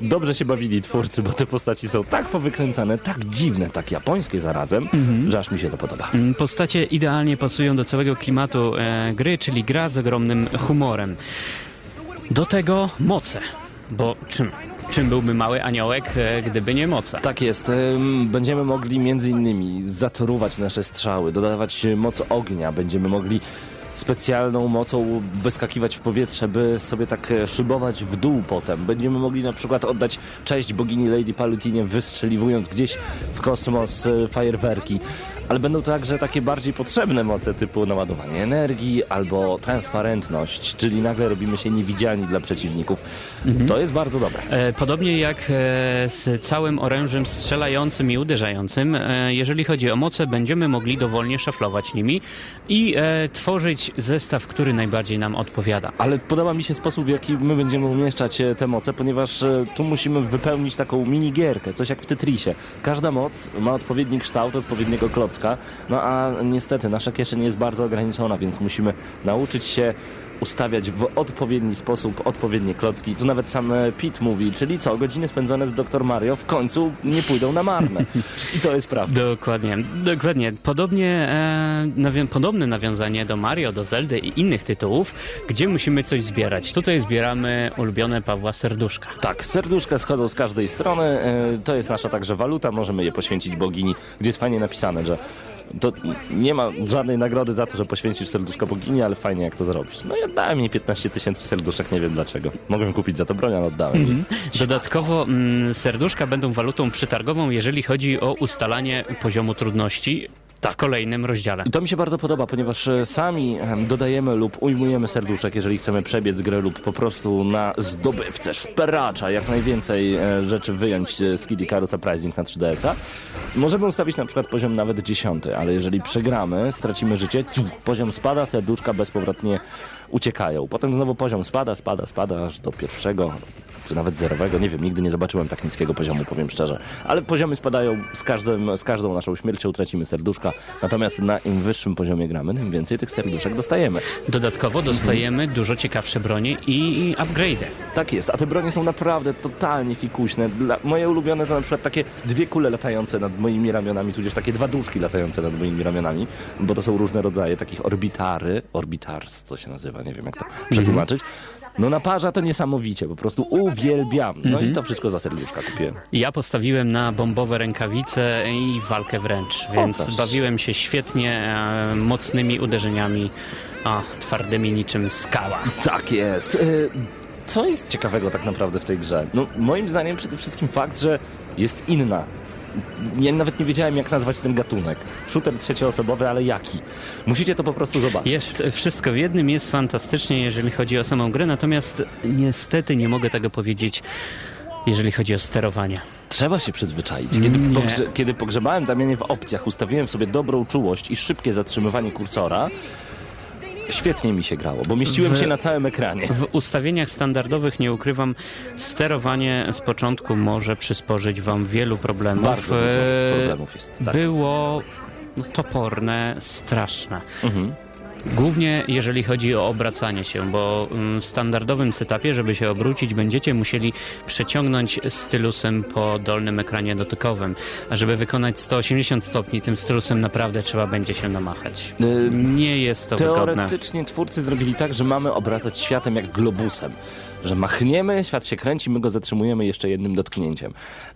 dobrze się bawili twórcy, bo te postaci są tak powykręcane, tak dziwne, tak japońskie zarazem, że aż mi się to podoba. Mm, Postacie idealnie pasują do całego klimatu e, gry, czyli gra z ogromnym humorem. Do tego moce, bo czym? Czym byłby mały aniołek, e, gdyby nie moce? Tak jest. Będziemy mogli między innymi zatoruwać nasze strzały, dodawać moc ognia, będziemy mogli specjalną mocą wyskakiwać w powietrze, by sobie tak e, szybować w dół potem. Będziemy mogli na przykład oddać cześć bogini Lady Palutinie, wystrzeliwując gdzieś w kosmos e, fajerwerki. Ale będą także takie bardziej potrzebne moce typu naładowanie energii albo transparentność, czyli nagle robimy się niewidzialni dla przeciwników. To jest bardzo dobre. E, Podobnie jak e, z całym orężem strzelającym i uderzającym, e, jeżeli chodzi o moce, będziemy mogli dowolnie szaflować nimi i tworzyć zestaw, który najbardziej nam odpowiada. Ale podoba mi się sposób, w jaki my będziemy umieszczać te moce, ponieważ tu musimy wypełnić taką minigierkę, coś jak w Tetrisie. Każda moc ma odpowiedni kształt, odpowiedniego klocka, no a niestety nasza kieszeń jest bardzo ograniczona, więc musimy nauczyć się ustawiać w odpowiedni sposób odpowiednie klocki. Tu nawet sam e, Pete mówi, czyli co, godziny spędzone z Dr. Mario w końcu nie pójdą na marne. I to jest prawda. Dokładnie, dokładnie. Podobnie, e, nawią- podobne nawiązanie do Mario, do Zeldy i innych tytułów, gdzie musimy coś zbierać. Tutaj zbieramy ulubione Pawła serduszka. Tak, serduszka schodzą z każdej strony. e, To jest nasza także waluta. Możemy je poświęcić bogini, gdzie jest fajnie napisane, że to nie ma żadnej nagrody za to, że poświęcisz serduszko bogini, ale fajnie jak to zrobisz. No i oddałem jej 15 tysięcy serduszek, nie wiem dlaczego. Mogłem kupić za to broń, ale oddałem. jej. Dodatkowo mm, serduszka będą walutą przetargową, jeżeli chodzi o ustalanie poziomu trudności w kolejnym rozdziale. I to mi się bardzo podoba, ponieważ e, sami em, dodajemy lub ujmujemy serduszek, jeżeli chcemy przebiec grę lub po prostu na zdobywcę, szperacza, jak najwięcej e, rzeczy wyjąć e, z Kid Icarus Uprising na 3DS-a. Możemy ustawić na przykład poziom nawet dziesiąty, ale jeżeli przegramy, stracimy życie, ciu, poziom spada, serduszka bezpowrotnie uciekają. Potem znowu poziom spada, spada, spada, aż do pierwszego, czy nawet zerowego, nie wiem, nigdy nie zobaczyłem tak niskiego poziomu, powiem szczerze. Ale poziomy spadają z, każdym, z każdą naszą śmiercią, tracimy serduszka, natomiast na im wyższym poziomie gramy, tym więcej tych serduszek dostajemy. Dodatkowo dostajemy dużo ciekawsze bronie i upgrade'y. Tak jest, a te bronie są naprawdę totalnie fikuśne. Dla, moje ulubione to na przykład takie dwie kule latające nad moimi ramionami, tudzież takie dwa duszki latające nad moimi ramionami, bo to są różne rodzaje takich orbitary, orbitars to się nazywa, nie wiem jak to przetłumaczyć. No naparza to niesamowicie, po prostu uwielbiam. No i to wszystko za serduszka kupiłem. Ja postawiłem na bombowe rękawice i walkę wręcz, więc proszę. bawiłem się świetnie e, mocnymi uderzeniami, a twardymi niczym skała. Tak jest. Y, Co jest ciekawego tak naprawdę w tej grze? No, moim zdaniem przede wszystkim fakt, że jest inna. Ja nawet nie wiedziałem, jak nazwać ten gatunek. Shooter trzecioosobowy, ale jaki? Musicie to po prostu zobaczyć. Jest wszystko w jednym, jest fantastycznie, jeżeli chodzi o samą grę, natomiast niestety nie mogę tego powiedzieć jeżeli chodzi o sterowanie. Trzeba się przyzwyczaić. Kiedy, pogrze kiedy pogrzebałem Damianie w opcjach, ustawiłem sobie dobrą czułość i szybkie zatrzymywanie kursora, świetnie mi się grało, bo mieściłem W- się na całym ekranie. W ustawieniach standardowych, nie ukrywam, sterowanie z początku może przysporzyć wam wielu problemów. Bardzo dużo E, problemów jest. Tak. Było toporne, straszne. Mhm. Głównie jeżeli chodzi o obracanie się, bo mm, w standardowym setupie, żeby się obrócić, będziecie musieli przeciągnąć stylusem po dolnym ekranie dotykowym. A żeby wykonać 180 stopni, tym stylusem naprawdę trzeba będzie się namachać. Nie jest to wygodne. Teoretycznie twórcy zrobili tak, że mamy obracać światem jak globusem. Że machniemy, świat się kręci, my go zatrzymujemy jeszcze jednym dotknięciem.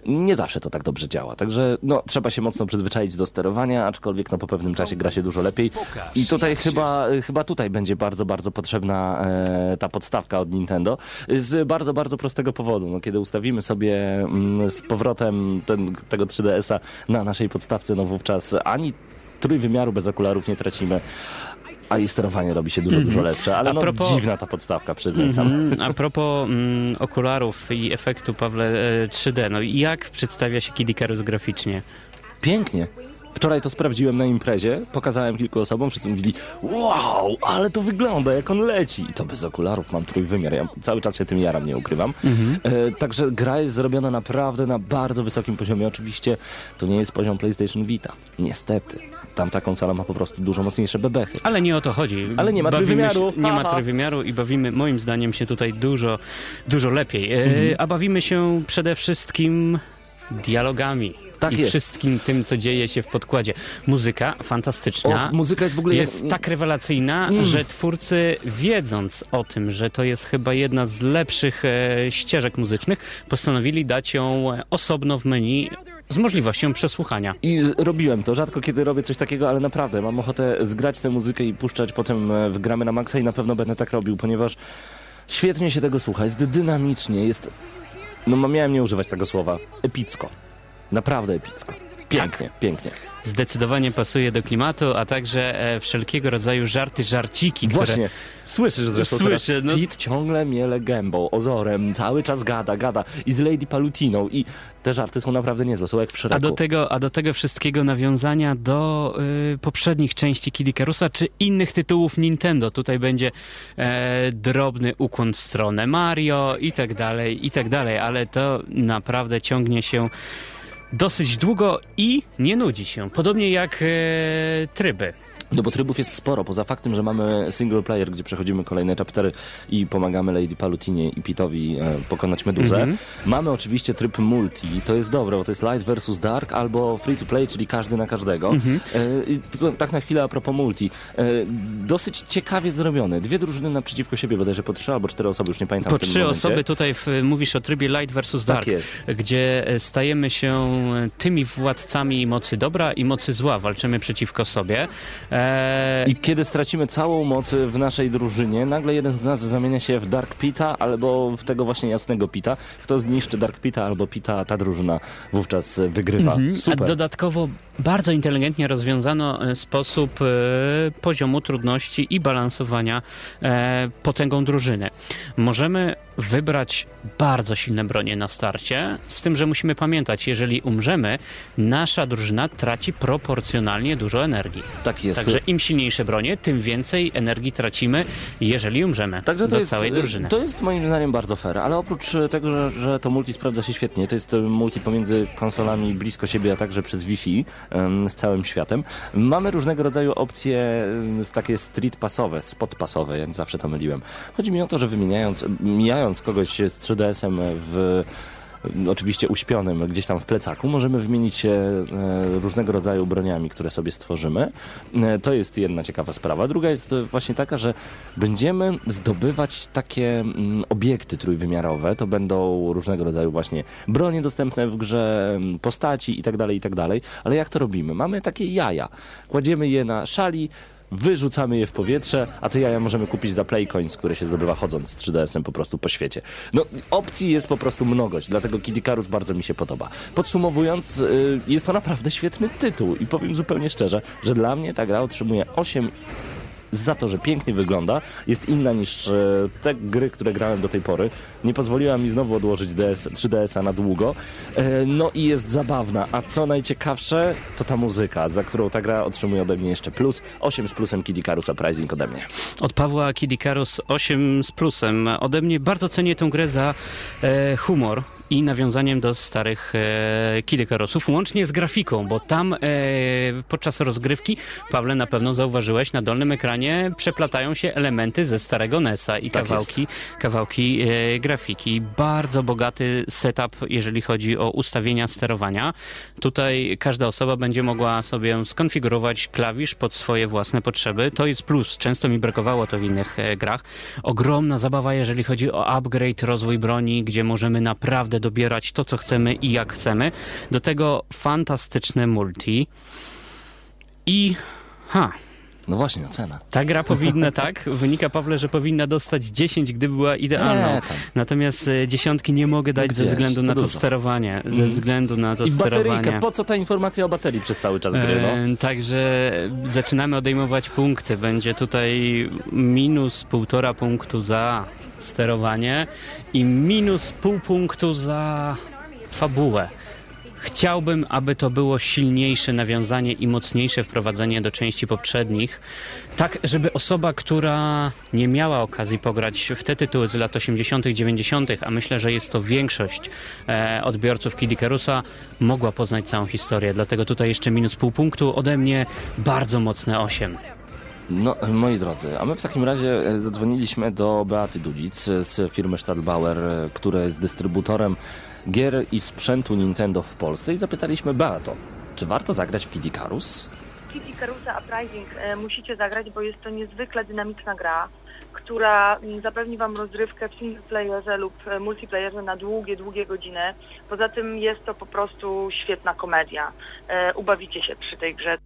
Nie zawsze to tak dobrze działa, także no, trzeba się mocno przyzwyczaić do sterowania, aczkolwiek no, po pewnym czasie gra się dużo lepiej. I tutaj chyba, chyba tutaj będzie bardzo, bardzo potrzebna e, ta podstawka od Nintendo. Z bardzo, bardzo prostego powodu. No, kiedy ustawimy sobie mm, z powrotem ten, tego 3DS-a na naszej podstawce, no wówczas ani trójwymiaru bez okularów nie tracimy. A i sterowanie robi się dużo, dużo lepsze, ale A no propos- dziwna ta podstawka, przyznaj sam. Mhm. A propos mm, okularów i efektu, Pawle, e, 3D, no i jak przedstawia się Kid Icarus graficznie? Pięknie. Wczoraj to sprawdziłem na imprezie, pokazałem kilku osobom, wszyscy mówili wow, ale to wygląda jak on leci. I to bez okularów mam trójwymiar, ja cały czas się tym jaram, nie ukrywam. E, także gra jest zrobiona naprawdę na bardzo wysokim poziomie. Oczywiście to nie jest poziom PlayStation Vita, niestety. Tamta konsola ma po prostu dużo mocniejsze bebechy. Ale nie o to chodzi. Ale nie ma trójwymiaru. Się, nie ma trójwymiaru i bawimy moim zdaniem się tutaj dużo, dużo lepiej. E, Mhm. A bawimy się przede wszystkim dialogami. Tak I jest. wszystkim tym, co dzieje się w podkładzie. Muzyka fantastyczna. Och, muzyka jest w ogóle... jest jak- tak rewelacyjna, Mm. że twórcy, wiedząc o tym, że to jest chyba jedna z lepszych e, ścieżek muzycznych, postanowili dać ją e, osobno w menu z możliwością przesłuchania. I robiłem to. Rzadko kiedy robię coś takiego, ale naprawdę mam ochotę zgrać tę muzykę i puszczać potem e, w gramy na maksa i na pewno będę tak robił, ponieważ świetnie się tego słucha, jest dynamicznie, jest... No miałem nie używać tego słowa. Epicko. Naprawdę epicko. Pięknie, pięknie. Zdecydowanie pasuje do klimatu, a także e, wszelkiego rodzaju żarty, żarciki, które... Właśnie, słyszysz zresztą Słyszę, teraz, no. Pete ciągle miele gębą, ozorem, cały czas gada, gada i z Lady Palutiną i te żarty są naprawdę niezłe, są jak w Shreku. A do, tego, a do tego wszystkiego nawiązania do y, poprzednich części Kid Icarusa czy innych tytułów Nintendo. Tutaj będzie e, drobny ukłon w stronę Mario i tak dalej, i tak dalej, ale to naprawdę ciągnie się dosyć długo i nie nudzi się. Podobnie jak e, tryby. No bo trybów jest sporo, poza faktem, że mamy single player, gdzie przechodzimy kolejne chaptery i pomagamy Lady Palutinie i Pitowi e, pokonać Meduzę. Mhm. Mamy oczywiście tryb multi, to jest dobre, bo to jest light versus dark albo free to play, czyli każdy na każdego. Mhm. E, i tylko tak na chwilę a propos multi. E, dosyć ciekawie zrobione. Dwie drużyny naprzeciwko siebie, bodajże po trzy albo cztery osoby, już nie pamiętam Po w tym trzy momencie. osoby tutaj w, mówisz o trybie Light versus Tak Dark, jest. gdzie e, stajemy się tymi władcami mocy dobra i mocy zła. Walczymy przeciwko sobie. E, I kiedy stracimy całą moc w naszej drużynie, nagle jeden z nas zamienia się w Dark Pita albo w tego właśnie jasnego Pita. Kto zniszczy Dark Pita albo Pita, ta drużyna wówczas wygrywa. Mhm. A Super. dodatkowo bardzo inteligentnie rozwiązano e, sposób e, poziomu trudności i balansowania e, potęgą drużyny. Możemy wybrać bardzo silne bronie na starcie, z tym, że musimy pamiętać, jeżeli umrzemy, nasza drużyna traci proporcjonalnie dużo energii. Tak jest. Także im silniejsze bronie, tym więcej energii tracimy, jeżeli umrzemy Także to do jest, całej drużyny. to jest moim zdaniem bardzo fair, ale oprócz tego, że, że to multi sprawdza się świetnie, to jest e, multi pomiędzy konsolami blisko siebie, a także przez Wi-Fi z całym światem. Mamy różnego rodzaju opcje takie street passowe, spot passowe, jak zawsze to myliłem. Chodzi mi o to, że wymieniając, mijając kogoś z 3DS-em w oczywiście uśpionym gdzieś tam w plecaku, możemy wymienić się e, różnego rodzaju broniami, które sobie stworzymy. E, To jest jedna ciekawa sprawa. Druga jest e, właśnie taka, że będziemy zdobywać takie mm, obiekty trójwymiarowe. To będą różnego rodzaju właśnie bronie dostępne w grze, m, postaci i tak dalej, i tak. Ale jak to robimy? Mamy takie jaja. Kładziemy je na szali, wyrzucamy je w powietrze, a te jaja możemy kupić za Playcoins, które się zdobywa chodząc z 3DS-em po prostu po świecie. No, opcji jest po prostu mnogość, dlatego Kid Icarus bardzo mi się podoba. Podsumowując, y, jest to naprawdę świetny tytuł i powiem zupełnie szczerze, że dla mnie ta gra otrzymuje 8 za to, że pięknie wygląda, jest inna niż e, te gry, które grałem do tej pory. Nie pozwoliła mi znowu odłożyć DS, 3DS-a na długo. E, no i jest zabawna, a co najciekawsze, to ta muzyka, za którą ta gra otrzymuje ode mnie jeszcze plus. 8 z plusem Kid Icarus Uprising ode mnie. Od Pawła Kid Icarus 8 z plusem. Ode mnie bardzo cenię tę grę za e, humor i nawiązaniem do starych e, Kid Icarusów, łącznie z grafiką, bo tam e, podczas rozgrywki, Pawle, na pewno zauważyłeś, na dolnym ekranie przeplatają się elementy ze starego NES-a i Tak kawałki, kawałki e, grafiki. Bardzo bogaty setup, jeżeli chodzi o ustawienia sterowania. Tutaj każda osoba będzie mogła sobie skonfigurować klawisz pod swoje własne potrzeby. To jest plus. Często mi brakowało to w innych e, grach. Ogromna zabawa, jeżeli chodzi o upgrade, rozwój broni, gdzie możemy naprawdę dobierać to, co chcemy i jak chcemy. Do tego fantastyczne multi. I... Ha, No właśnie, ocena. ta gra powinna, tak? Wynika, Pawle, że powinna dostać 10, gdyby była idealną. Nie. Natomiast e, dziesiątki nie mogę dać ze gdzieś, względu to na to dużo. sterowanie. Ze Mhm. względu na to I sterowanie. bateryjkę, po co ta informacja o baterii przez cały czas gry, no? E, Także zaczynamy odejmować punkty. Będzie tutaj minus półtora punktu za sterowanie i minus pół punktu za fabułę. Chciałbym, aby to było silniejsze nawiązanie i mocniejsze wprowadzenie do części poprzednich, tak żeby osoba, która nie miała okazji pograć w te tytuły z lat 80., 90., a myślę, że jest to większość e, odbiorców Kid Icarusa, mogła poznać całą historię. Dlatego tutaj jeszcze minus pół punktu ode mnie, bardzo mocne 8. No, moi drodzy, a my w takim razie e, zadzwoniliśmy do Beaty Dudzic z firmy Stadtbauer, e, która jest dystrybutorem gier i sprzętu Nintendo w Polsce i zapytaliśmy Beato, czy warto zagrać w Kid Icarus? Kid Icarusa Uprising e, musicie zagrać, bo jest to niezwykle dynamiczna gra, która mm, zapewni Wam rozrywkę w single playerze lub multiplayerze na długie, długie godziny. Poza tym jest to po prostu świetna komedia. Ubawicie się przy tej grze.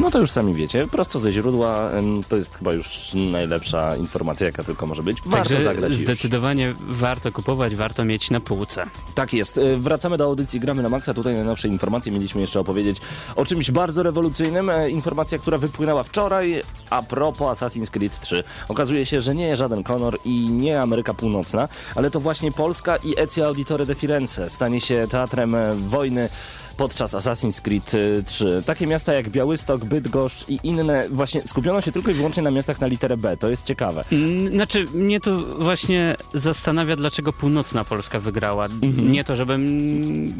No to już sami wiecie, prosto ze źródła, to jest chyba już najlepsza informacja, jaka tylko może być. Warto Także zagrać już. zdecydowanie warto kupować, warto mieć na półce. Tak jest. E, Wracamy do audycji Gramy na Maxa. Tutaj najnowsze informacje. Mieliśmy jeszcze opowiedzieć o czymś bardzo rewolucyjnym. E, Informacja, która wypłynęła wczoraj a propos Assassin's Creed 3. Okazuje się, że nie żaden Conor i nie Ameryka Północna, ale to właśnie Polska i Ezio Auditore de Firenze stanie się teatrem e, wojny podczas Assassin's Creed e, 3. Takie miasta jak Białystok, Bydgoszcz i inne właśnie skupiono się tylko i wyłącznie na miastach na literę B. To jest ciekawe. Mm, Znaczy, mnie to właśnie zastanawia, dlaczego północna Polska wygrała. Mhm. Nie to, żebym...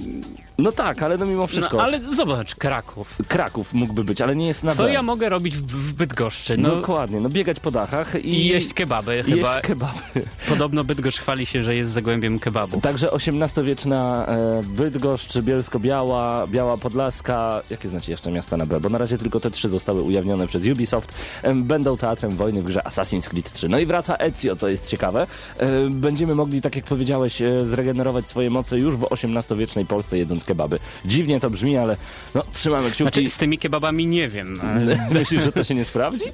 No tak, ale no mimo wszystko. No, ale zobacz, Kraków. Kraków mógłby być, ale nie jest na Co B. ja mogę robić w, w Bydgoszczy? No, Dokładnie, no biegać po dachach i, I jeść kebaby chyba. jeść kebaby. Podobno Bydgoszcz chwali się, że jest zagłębiem kebabu. Także XVIII-wieczna e, Bydgoszcz, Bielsko-Biała, Biała Podlaska, jakie znacie jeszcze miasta na B? Bo na razie tylko te trzy zostały ujawnione przez Ubisoft. Będą teatrem wojny w grze Assassin's Creed 3. No i wraca Ezio, co jest ciekawe. Będziemy mogli, tak jak powiedziałeś, e, zregenerować swoje moce już w XVIII-wiecznej Polsce jedząc kebaby. Dziwnie to brzmi, ale no, trzymamy kciuki. Znaczy, z tymi kebabami nie wiem. Myślisz, że to się nie sprawdzi?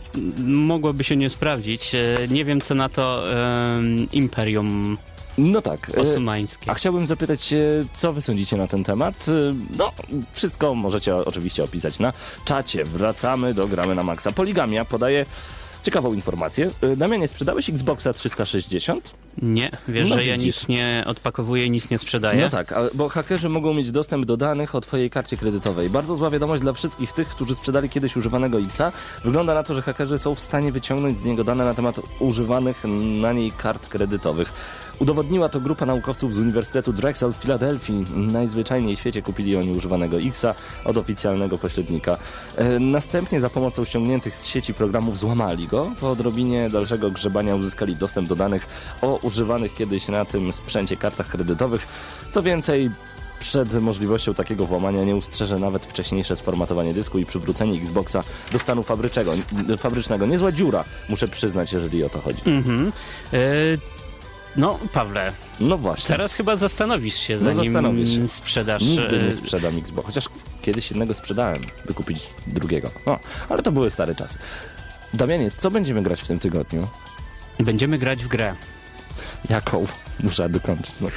Mogłoby się nie sprawdzić. E, Nie wiem, co na to em, Imperium No tak. e, Osmańskie. A chciałbym zapytać się, co wy sądzicie na ten temat? Y, No, wszystko możecie oczywiście opisać na czacie. Wracamy do Gramy na Maxa. Poligamia podaje ciekawą informację. Damianie, sprzedałeś Xboxa 360? Nie, wiesz, No że ja widzisz. nic nie odpakowuję, nic nie sprzedaję. No tak, bo hakerzy mogą mieć dostęp do danych o twojej karcie kredytowej. Bardzo zła wiadomość dla wszystkich tych, którzy sprzedali kiedyś używanego Xa. Wygląda na to, że hakerzy są w stanie wyciągnąć z niego dane na temat używanych na niej kart kredytowych. Udowodniła to grupa naukowców z Uniwersytetu Drexel w Filadelfii. Najzwyczajniej w świecie kupili oni używanego Xa od oficjalnego pośrednika. E, następnie za pomocą ściągniętych z sieci programów złamali go. Po odrobinie dalszego grzebania uzyskali dostęp do danych o używanych kiedyś na tym sprzęcie kartach kredytowych. Co więcej, przed możliwością takiego włamania nie ustrzeże nawet wcześniejsze sformatowanie dysku i przywrócenie Xboxa do stanu fabrycznego, fabrycznego. Niezła dziura, muszę przyznać, jeżeli o to chodzi. Mhm. E, no, Pawle, No właśnie. teraz chyba zastanowisz się, No, zanim zastanowię się. sprzedasz. Nigdy nie sprzedam Xboxa, chociaż kiedyś jednego sprzedałem, by kupić drugiego. No, ale to były stare czasy. Damianie, co będziemy grać w tym tygodniu? Będziemy grać w grę. Jaką? Muszę dokończyć. No.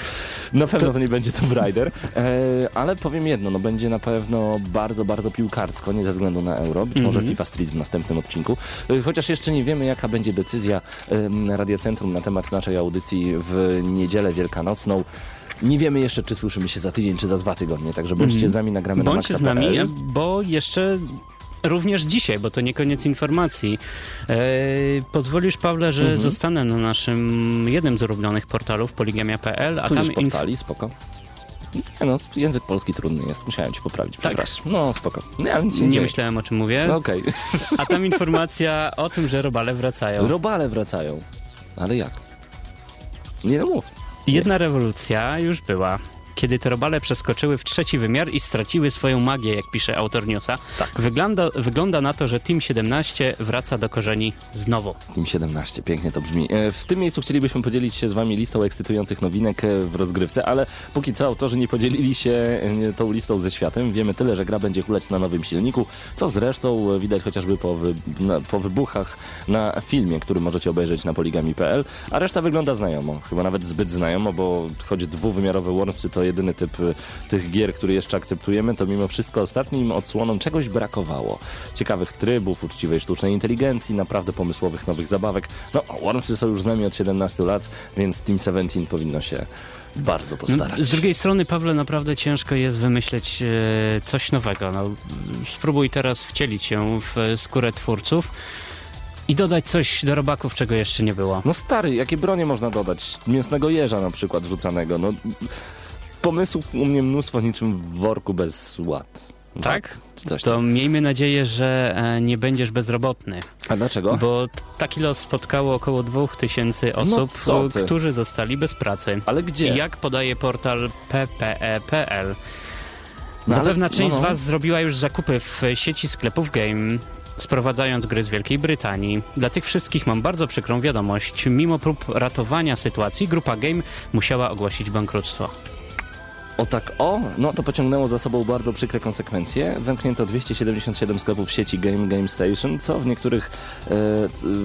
Na pewno to, nie będzie Tomb Raider, e, ale powiem jedno, no będzie na pewno bardzo, bardzo piłkarsko, nie ze względu na euro, być może FIFA Street w następnym odcinku, e, chociaż jeszcze nie wiemy jaka będzie decyzja Radia Centrum na temat naszej audycji w niedzielę wielkanocną. Nie wiemy jeszcze, czy słyszymy się za tydzień, czy za dwa tygodnie, także bądźcie z nami, nagramy na Bądźcie z nami, bo jeszcze również dzisiaj, bo to nie koniec informacji. E, pozwolisz, Pawle, że Mhm. zostanę na naszym jednym z ulubionych portalów, poligamia.pl, a Tu tam portali, spoko. Nie no, język polski trudny jest, musiałem ci poprawić, Tak? przepraszam. No, spoko. Nie, się Nie dzieje. myślałem o czym mówię. No okej. A tam informacja o tym, że robale wracają. Robale wracają. Ale jak? Nie no mów. Jedna rewolucja już była. Kiedy te robale przeskoczyły w trzeci wymiar i straciły swoją magię, jak pisze autor newsa, Tak. wygląda, wygląda na to, że Team 17 wraca do korzeni znowu. Team 17, pięknie to brzmi. E, W tym miejscu chcielibyśmy podzielić się z wami listą ekscytujących nowinek e, w rozgrywce, ale póki co autorzy nie podzielili się e, tą listą ze światem. Wiemy tyle, że gra będzie hulać na nowym silniku, co zresztą widać chociażby po, wy, na, po wybuchach na filmie, który możecie obejrzeć na poligami.pl, a reszta wygląda znajomo, chyba nawet zbyt znajomo, bo choć dwuwymiarowe Wormsy to jedyny typ e, tych gier, który jeszcze akceptujemy, to mimo wszystko ostatnim odsłonom czegoś brakowało. Ciekawych trybów, uczciwej sztucznej inteligencji, naprawdę pomysłowych nowych zabawek. No, Wormsy są już z nami od 17 lat, więc Team 17 powinno się bardzo postarać. No, Z drugiej strony, Pawle, naprawdę ciężko jest wymyśleć e, coś nowego. No, spróbuj teraz wcielić się w skórę twórców i dodać coś do robaków, czego jeszcze nie było. No stary, jakie bronie można dodać? Mięsnego jeża na przykład rzucanego, no... Pomysłów u mnie mnóstwo niczym w worku bez ład. Tak? Coś To miejmy nadzieję, że e, nie będziesz bezrobotny, A dlaczego? bo taki los spotkało około 2000 osób, No co ty? którzy zostali bez pracy. Ale gdzie? Jak podaje portal ppe.pl. No ale- Zapewna część no, no. z Was zrobiła już zakupy w sieci sklepów Game, sprowadzając gry z Wielkiej Brytanii. Dla tych wszystkich mam bardzo przykrą wiadomość. Mimo prób ratowania sytuacji, grupa Game musiała ogłosić bankructstwo. O tak, o, no to pociągnęło za sobą bardzo przykre konsekwencje. Zamknięto 277 sklepów sieci Game Game Station, co w niektórych e,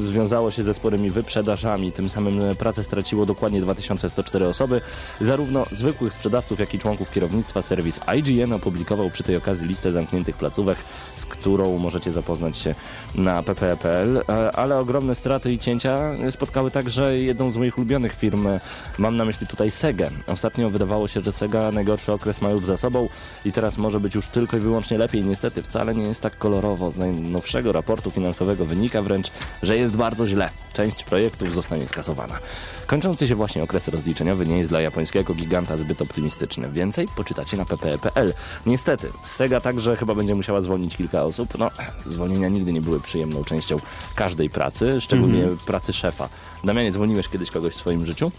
związało się ze sporymi wyprzedażami. Tym samym e, pracę straciło dokładnie 2104 osoby. Zarówno zwykłych sprzedawców, jak i członków kierownictwa serwis IGN opublikował przy tej okazji listę zamkniętych placówek, z którą możecie zapoznać się na ppe.pl. E, Ale ogromne straty i cięcia spotkały także jedną z moich ulubionych firm. E, Mam na myśli tutaj Sega. Ostatnio wydawało się, że Sega najgorszy okres ma już za sobą i teraz może być już tylko i wyłącznie lepiej. Niestety wcale nie jest tak kolorowo. Z najnowszego raportu finansowego wynika wręcz, że jest bardzo źle. Część projektów zostanie skasowana. Kończący się właśnie okres rozliczeniowy nie jest dla japońskiego giganta zbyt optymistyczny. Więcej poczytacie na ppe.pl. Niestety, Sega także chyba będzie musiała zwolnić kilka osób. No, zwolnienia nigdy nie były przyjemną częścią każdej pracy, szczególnie pracy szefa. Damianie, dzwoniłeś kiedyś kogoś w swoim życiu?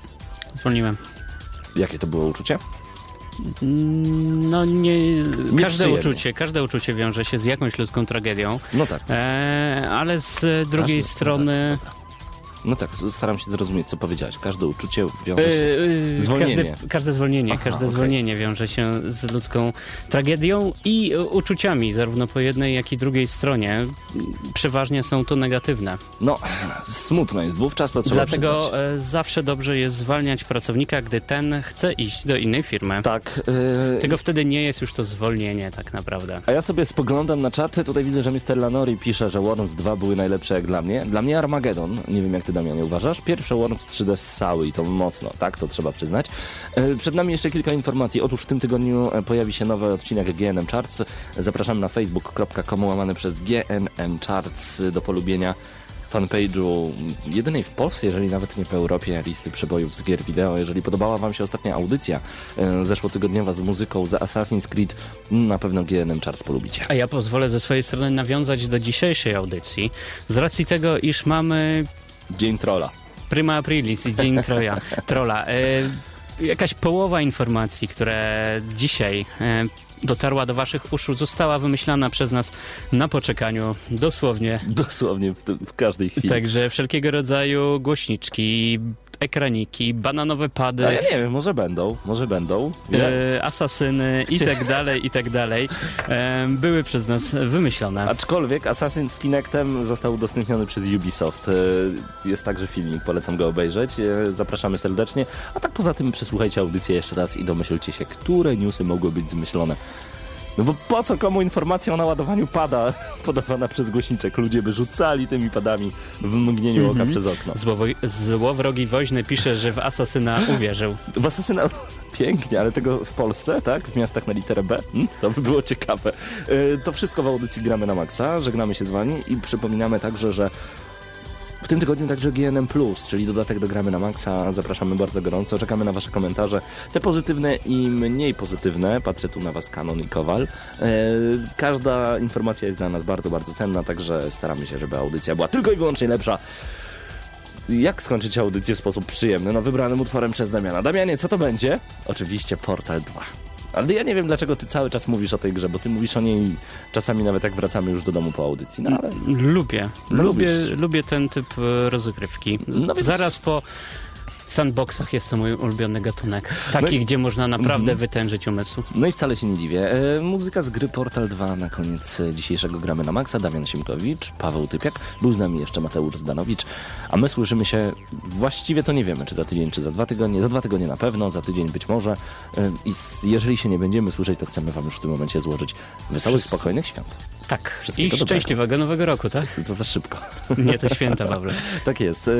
Zwolniłem. Jakie to było uczucie? No nie, każde Nieprzyjemnie. uczucie, każde uczucie wiąże się z jakąś ludzką tragedią, No tak. e, ale z drugiej Każdy- strony... No tak, staram się zrozumieć, co powiedziałeś. Każde uczucie wiąże się... Yy, Zwolnienie. Każde, każde zwolnienie, Aha, każde okej. zwolnienie wiąże się z ludzką tragedią i e, uczuciami, zarówno po jednej, jak i drugiej stronie. Przeważnie są to negatywne. No, smutno jest wówczas, to trzeba Dlatego przyznać. e, zawsze dobrze jest zwalniać pracownika, gdy ten chce iść do innej firmy. Tak. Yy... Tego wtedy nie jest już to zwolnienie tak naprawdę. A ja sobie spoglądam na czaty, tutaj widzę, że Mr. Lanori pisze, że Worms 2 były najlepsze jak dla mnie. Dla mnie Armageddon, nie wiem jak ty Damianie uważasz, pierwsze Worms 3D ssały i to mocno, tak, to trzeba przyznać. E, Przed nami jeszcze kilka informacji. Otóż w tym tygodniu e, pojawi się nowy odcinek GNM Charts. Zapraszamy na facebook.com łamane przez GNM Charts do polubienia fanpage'u jedynej w Polsce, jeżeli nawet nie w Europie, listy przebojów z gier wideo. Jeżeli podobała Wam się ostatnia audycja e, zeszłotygodniowa z muzyką za Assassin's Creed, na pewno GNM Charts polubicie. A ja pozwolę ze swojej strony nawiązać do dzisiejszej audycji. Z racji tego, iż mamy Dzień Trolla. Prima Aprilis i Dzień Troja, Trolla. E, jakaś połowa informacji, które dzisiaj e, dotarła do waszych uszu, została wymyślana przez nas na poczekaniu, dosłownie. Dosłownie w, w każdej chwili. Także wszelkiego rodzaju głośniczki, ekraniki, bananowe pady, ja nie wiem, może będą, może będą. E, asasyny i tak dalej, i tak dalej, e, były przez nas wymyślone. Aczkolwiek Assassin z Kinectem został udostępniony przez Ubisoft. E, Jest także filmik, polecam go obejrzeć. E, Zapraszamy serdecznie. A tak poza tym przesłuchajcie audycję jeszcze raz i domyślcie się, które newsy mogły być zmyślone. No bo po co komu informacja o naładowaniu pada podawana przez głośniczek? Ludzie by rzucali tymi padami w mgnieniu oka przez okno. Złowo- Złowrogi woźny pisze, że w Asasyna uwierzył. W Asasyna pięknie, ale tego w Polsce, tak? W miastach na literę B? Hmm? To by było ciekawe. Yy, To wszystko w audycji Gramy na Maxa. Żegnamy się z wami i przypominamy także, że tym tygodniu także GNM+, czyli dodatek do Gramy na Maxa. Zapraszamy bardzo gorąco. Czekamy na wasze komentarze. Te pozytywne i mniej pozytywne. Patrzę tu na was Kanon i Kowal. Yy, Każda informacja jest dla nas bardzo, bardzo cenna, także staramy się, żeby audycja była tylko i wyłącznie lepsza. Jak skończyć audycję w sposób przyjemny? No wybranym utworem przez Damiana. Damianie, co to będzie? Oczywiście Portal 2. Ale ja nie wiem, dlaczego ty cały czas mówisz o tej grze, bo ty mówisz o niej czasami nawet jak wracamy już do domu po audycji. No ale Lubię. Lubię, lubię ten typ e, rozgrywki. No więc- Zaraz po sandboxach jest to mój ulubiony gatunek. Taki, No i- gdzie można naprawdę Mhm. wytężyć umysł. No i wcale się nie dziwię. E, muzyka z gry Portal 2 na koniec dzisiejszego gramy na Maxa. Damian Siemkowicz, Paweł Typiak, był z nami jeszcze Mateusz Zdanowicz, a my słyszymy się właściwie to nie wiemy, czy za tydzień, czy za dwa tygodnie. Za dwa tygodnie na pewno, za tydzień być może. E, I jeżeli się nie będziemy słyszeć, to chcemy wam już w tym momencie złożyć wesołych, spokojnych świąt. Tak. I dobrego. szczęśliwego nowego roku, tak? To za szybko. Nie, to święta, Pawle. Tak jest. E,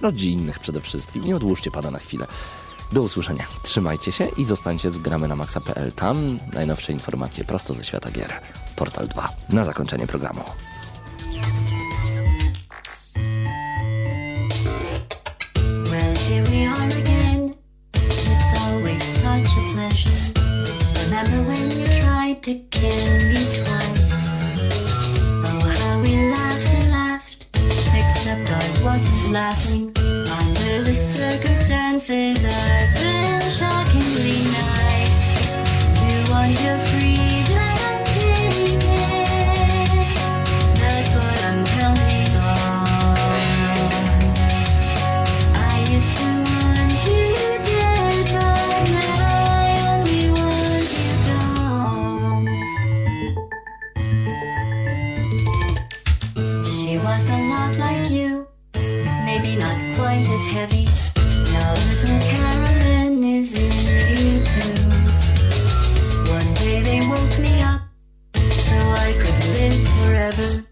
Rodzinnych przede wszystkim. Nie odłóżcie pada na chwilę. Do usłyszenia. Trzymajcie się i zostańcie z gramy na maxa.pl. Tam najnowsze informacje prosto ze świata gier. Portal 2. Na zakończenie programu. Well, here we are again. It's always such a pleasure. Remember when you tried to kill me twice? Laughing. Under the circumstances, I've been shockingly nice. You want your heavy. Now little Carolyn is in you too. One day they woke me up so I could live forever.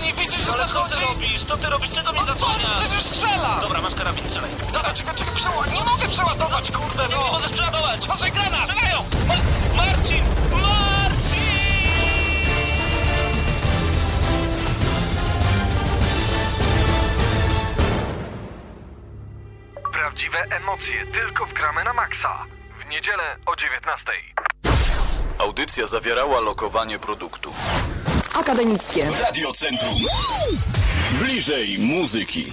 nie widzisz, że Ale co ty robisz? Co ty robisz? Czego mnie zasłaniasz? przecież strzela! Dobra, masz karabin, strzelaj. Dobra, czekaj, czekaj, przeładuj. Nie mogę przeładować, kurde, no! Nie możesz przeładować! Uważaj, granat! Strzelają! Ma- Marcin! Marcin! Prawdziwe emocje tylko w gramy na maksa. W niedzielę o 19. Audycja zawierała lokowanie produktu. Akademickie. Radiocentrum. Bliżej muzyki.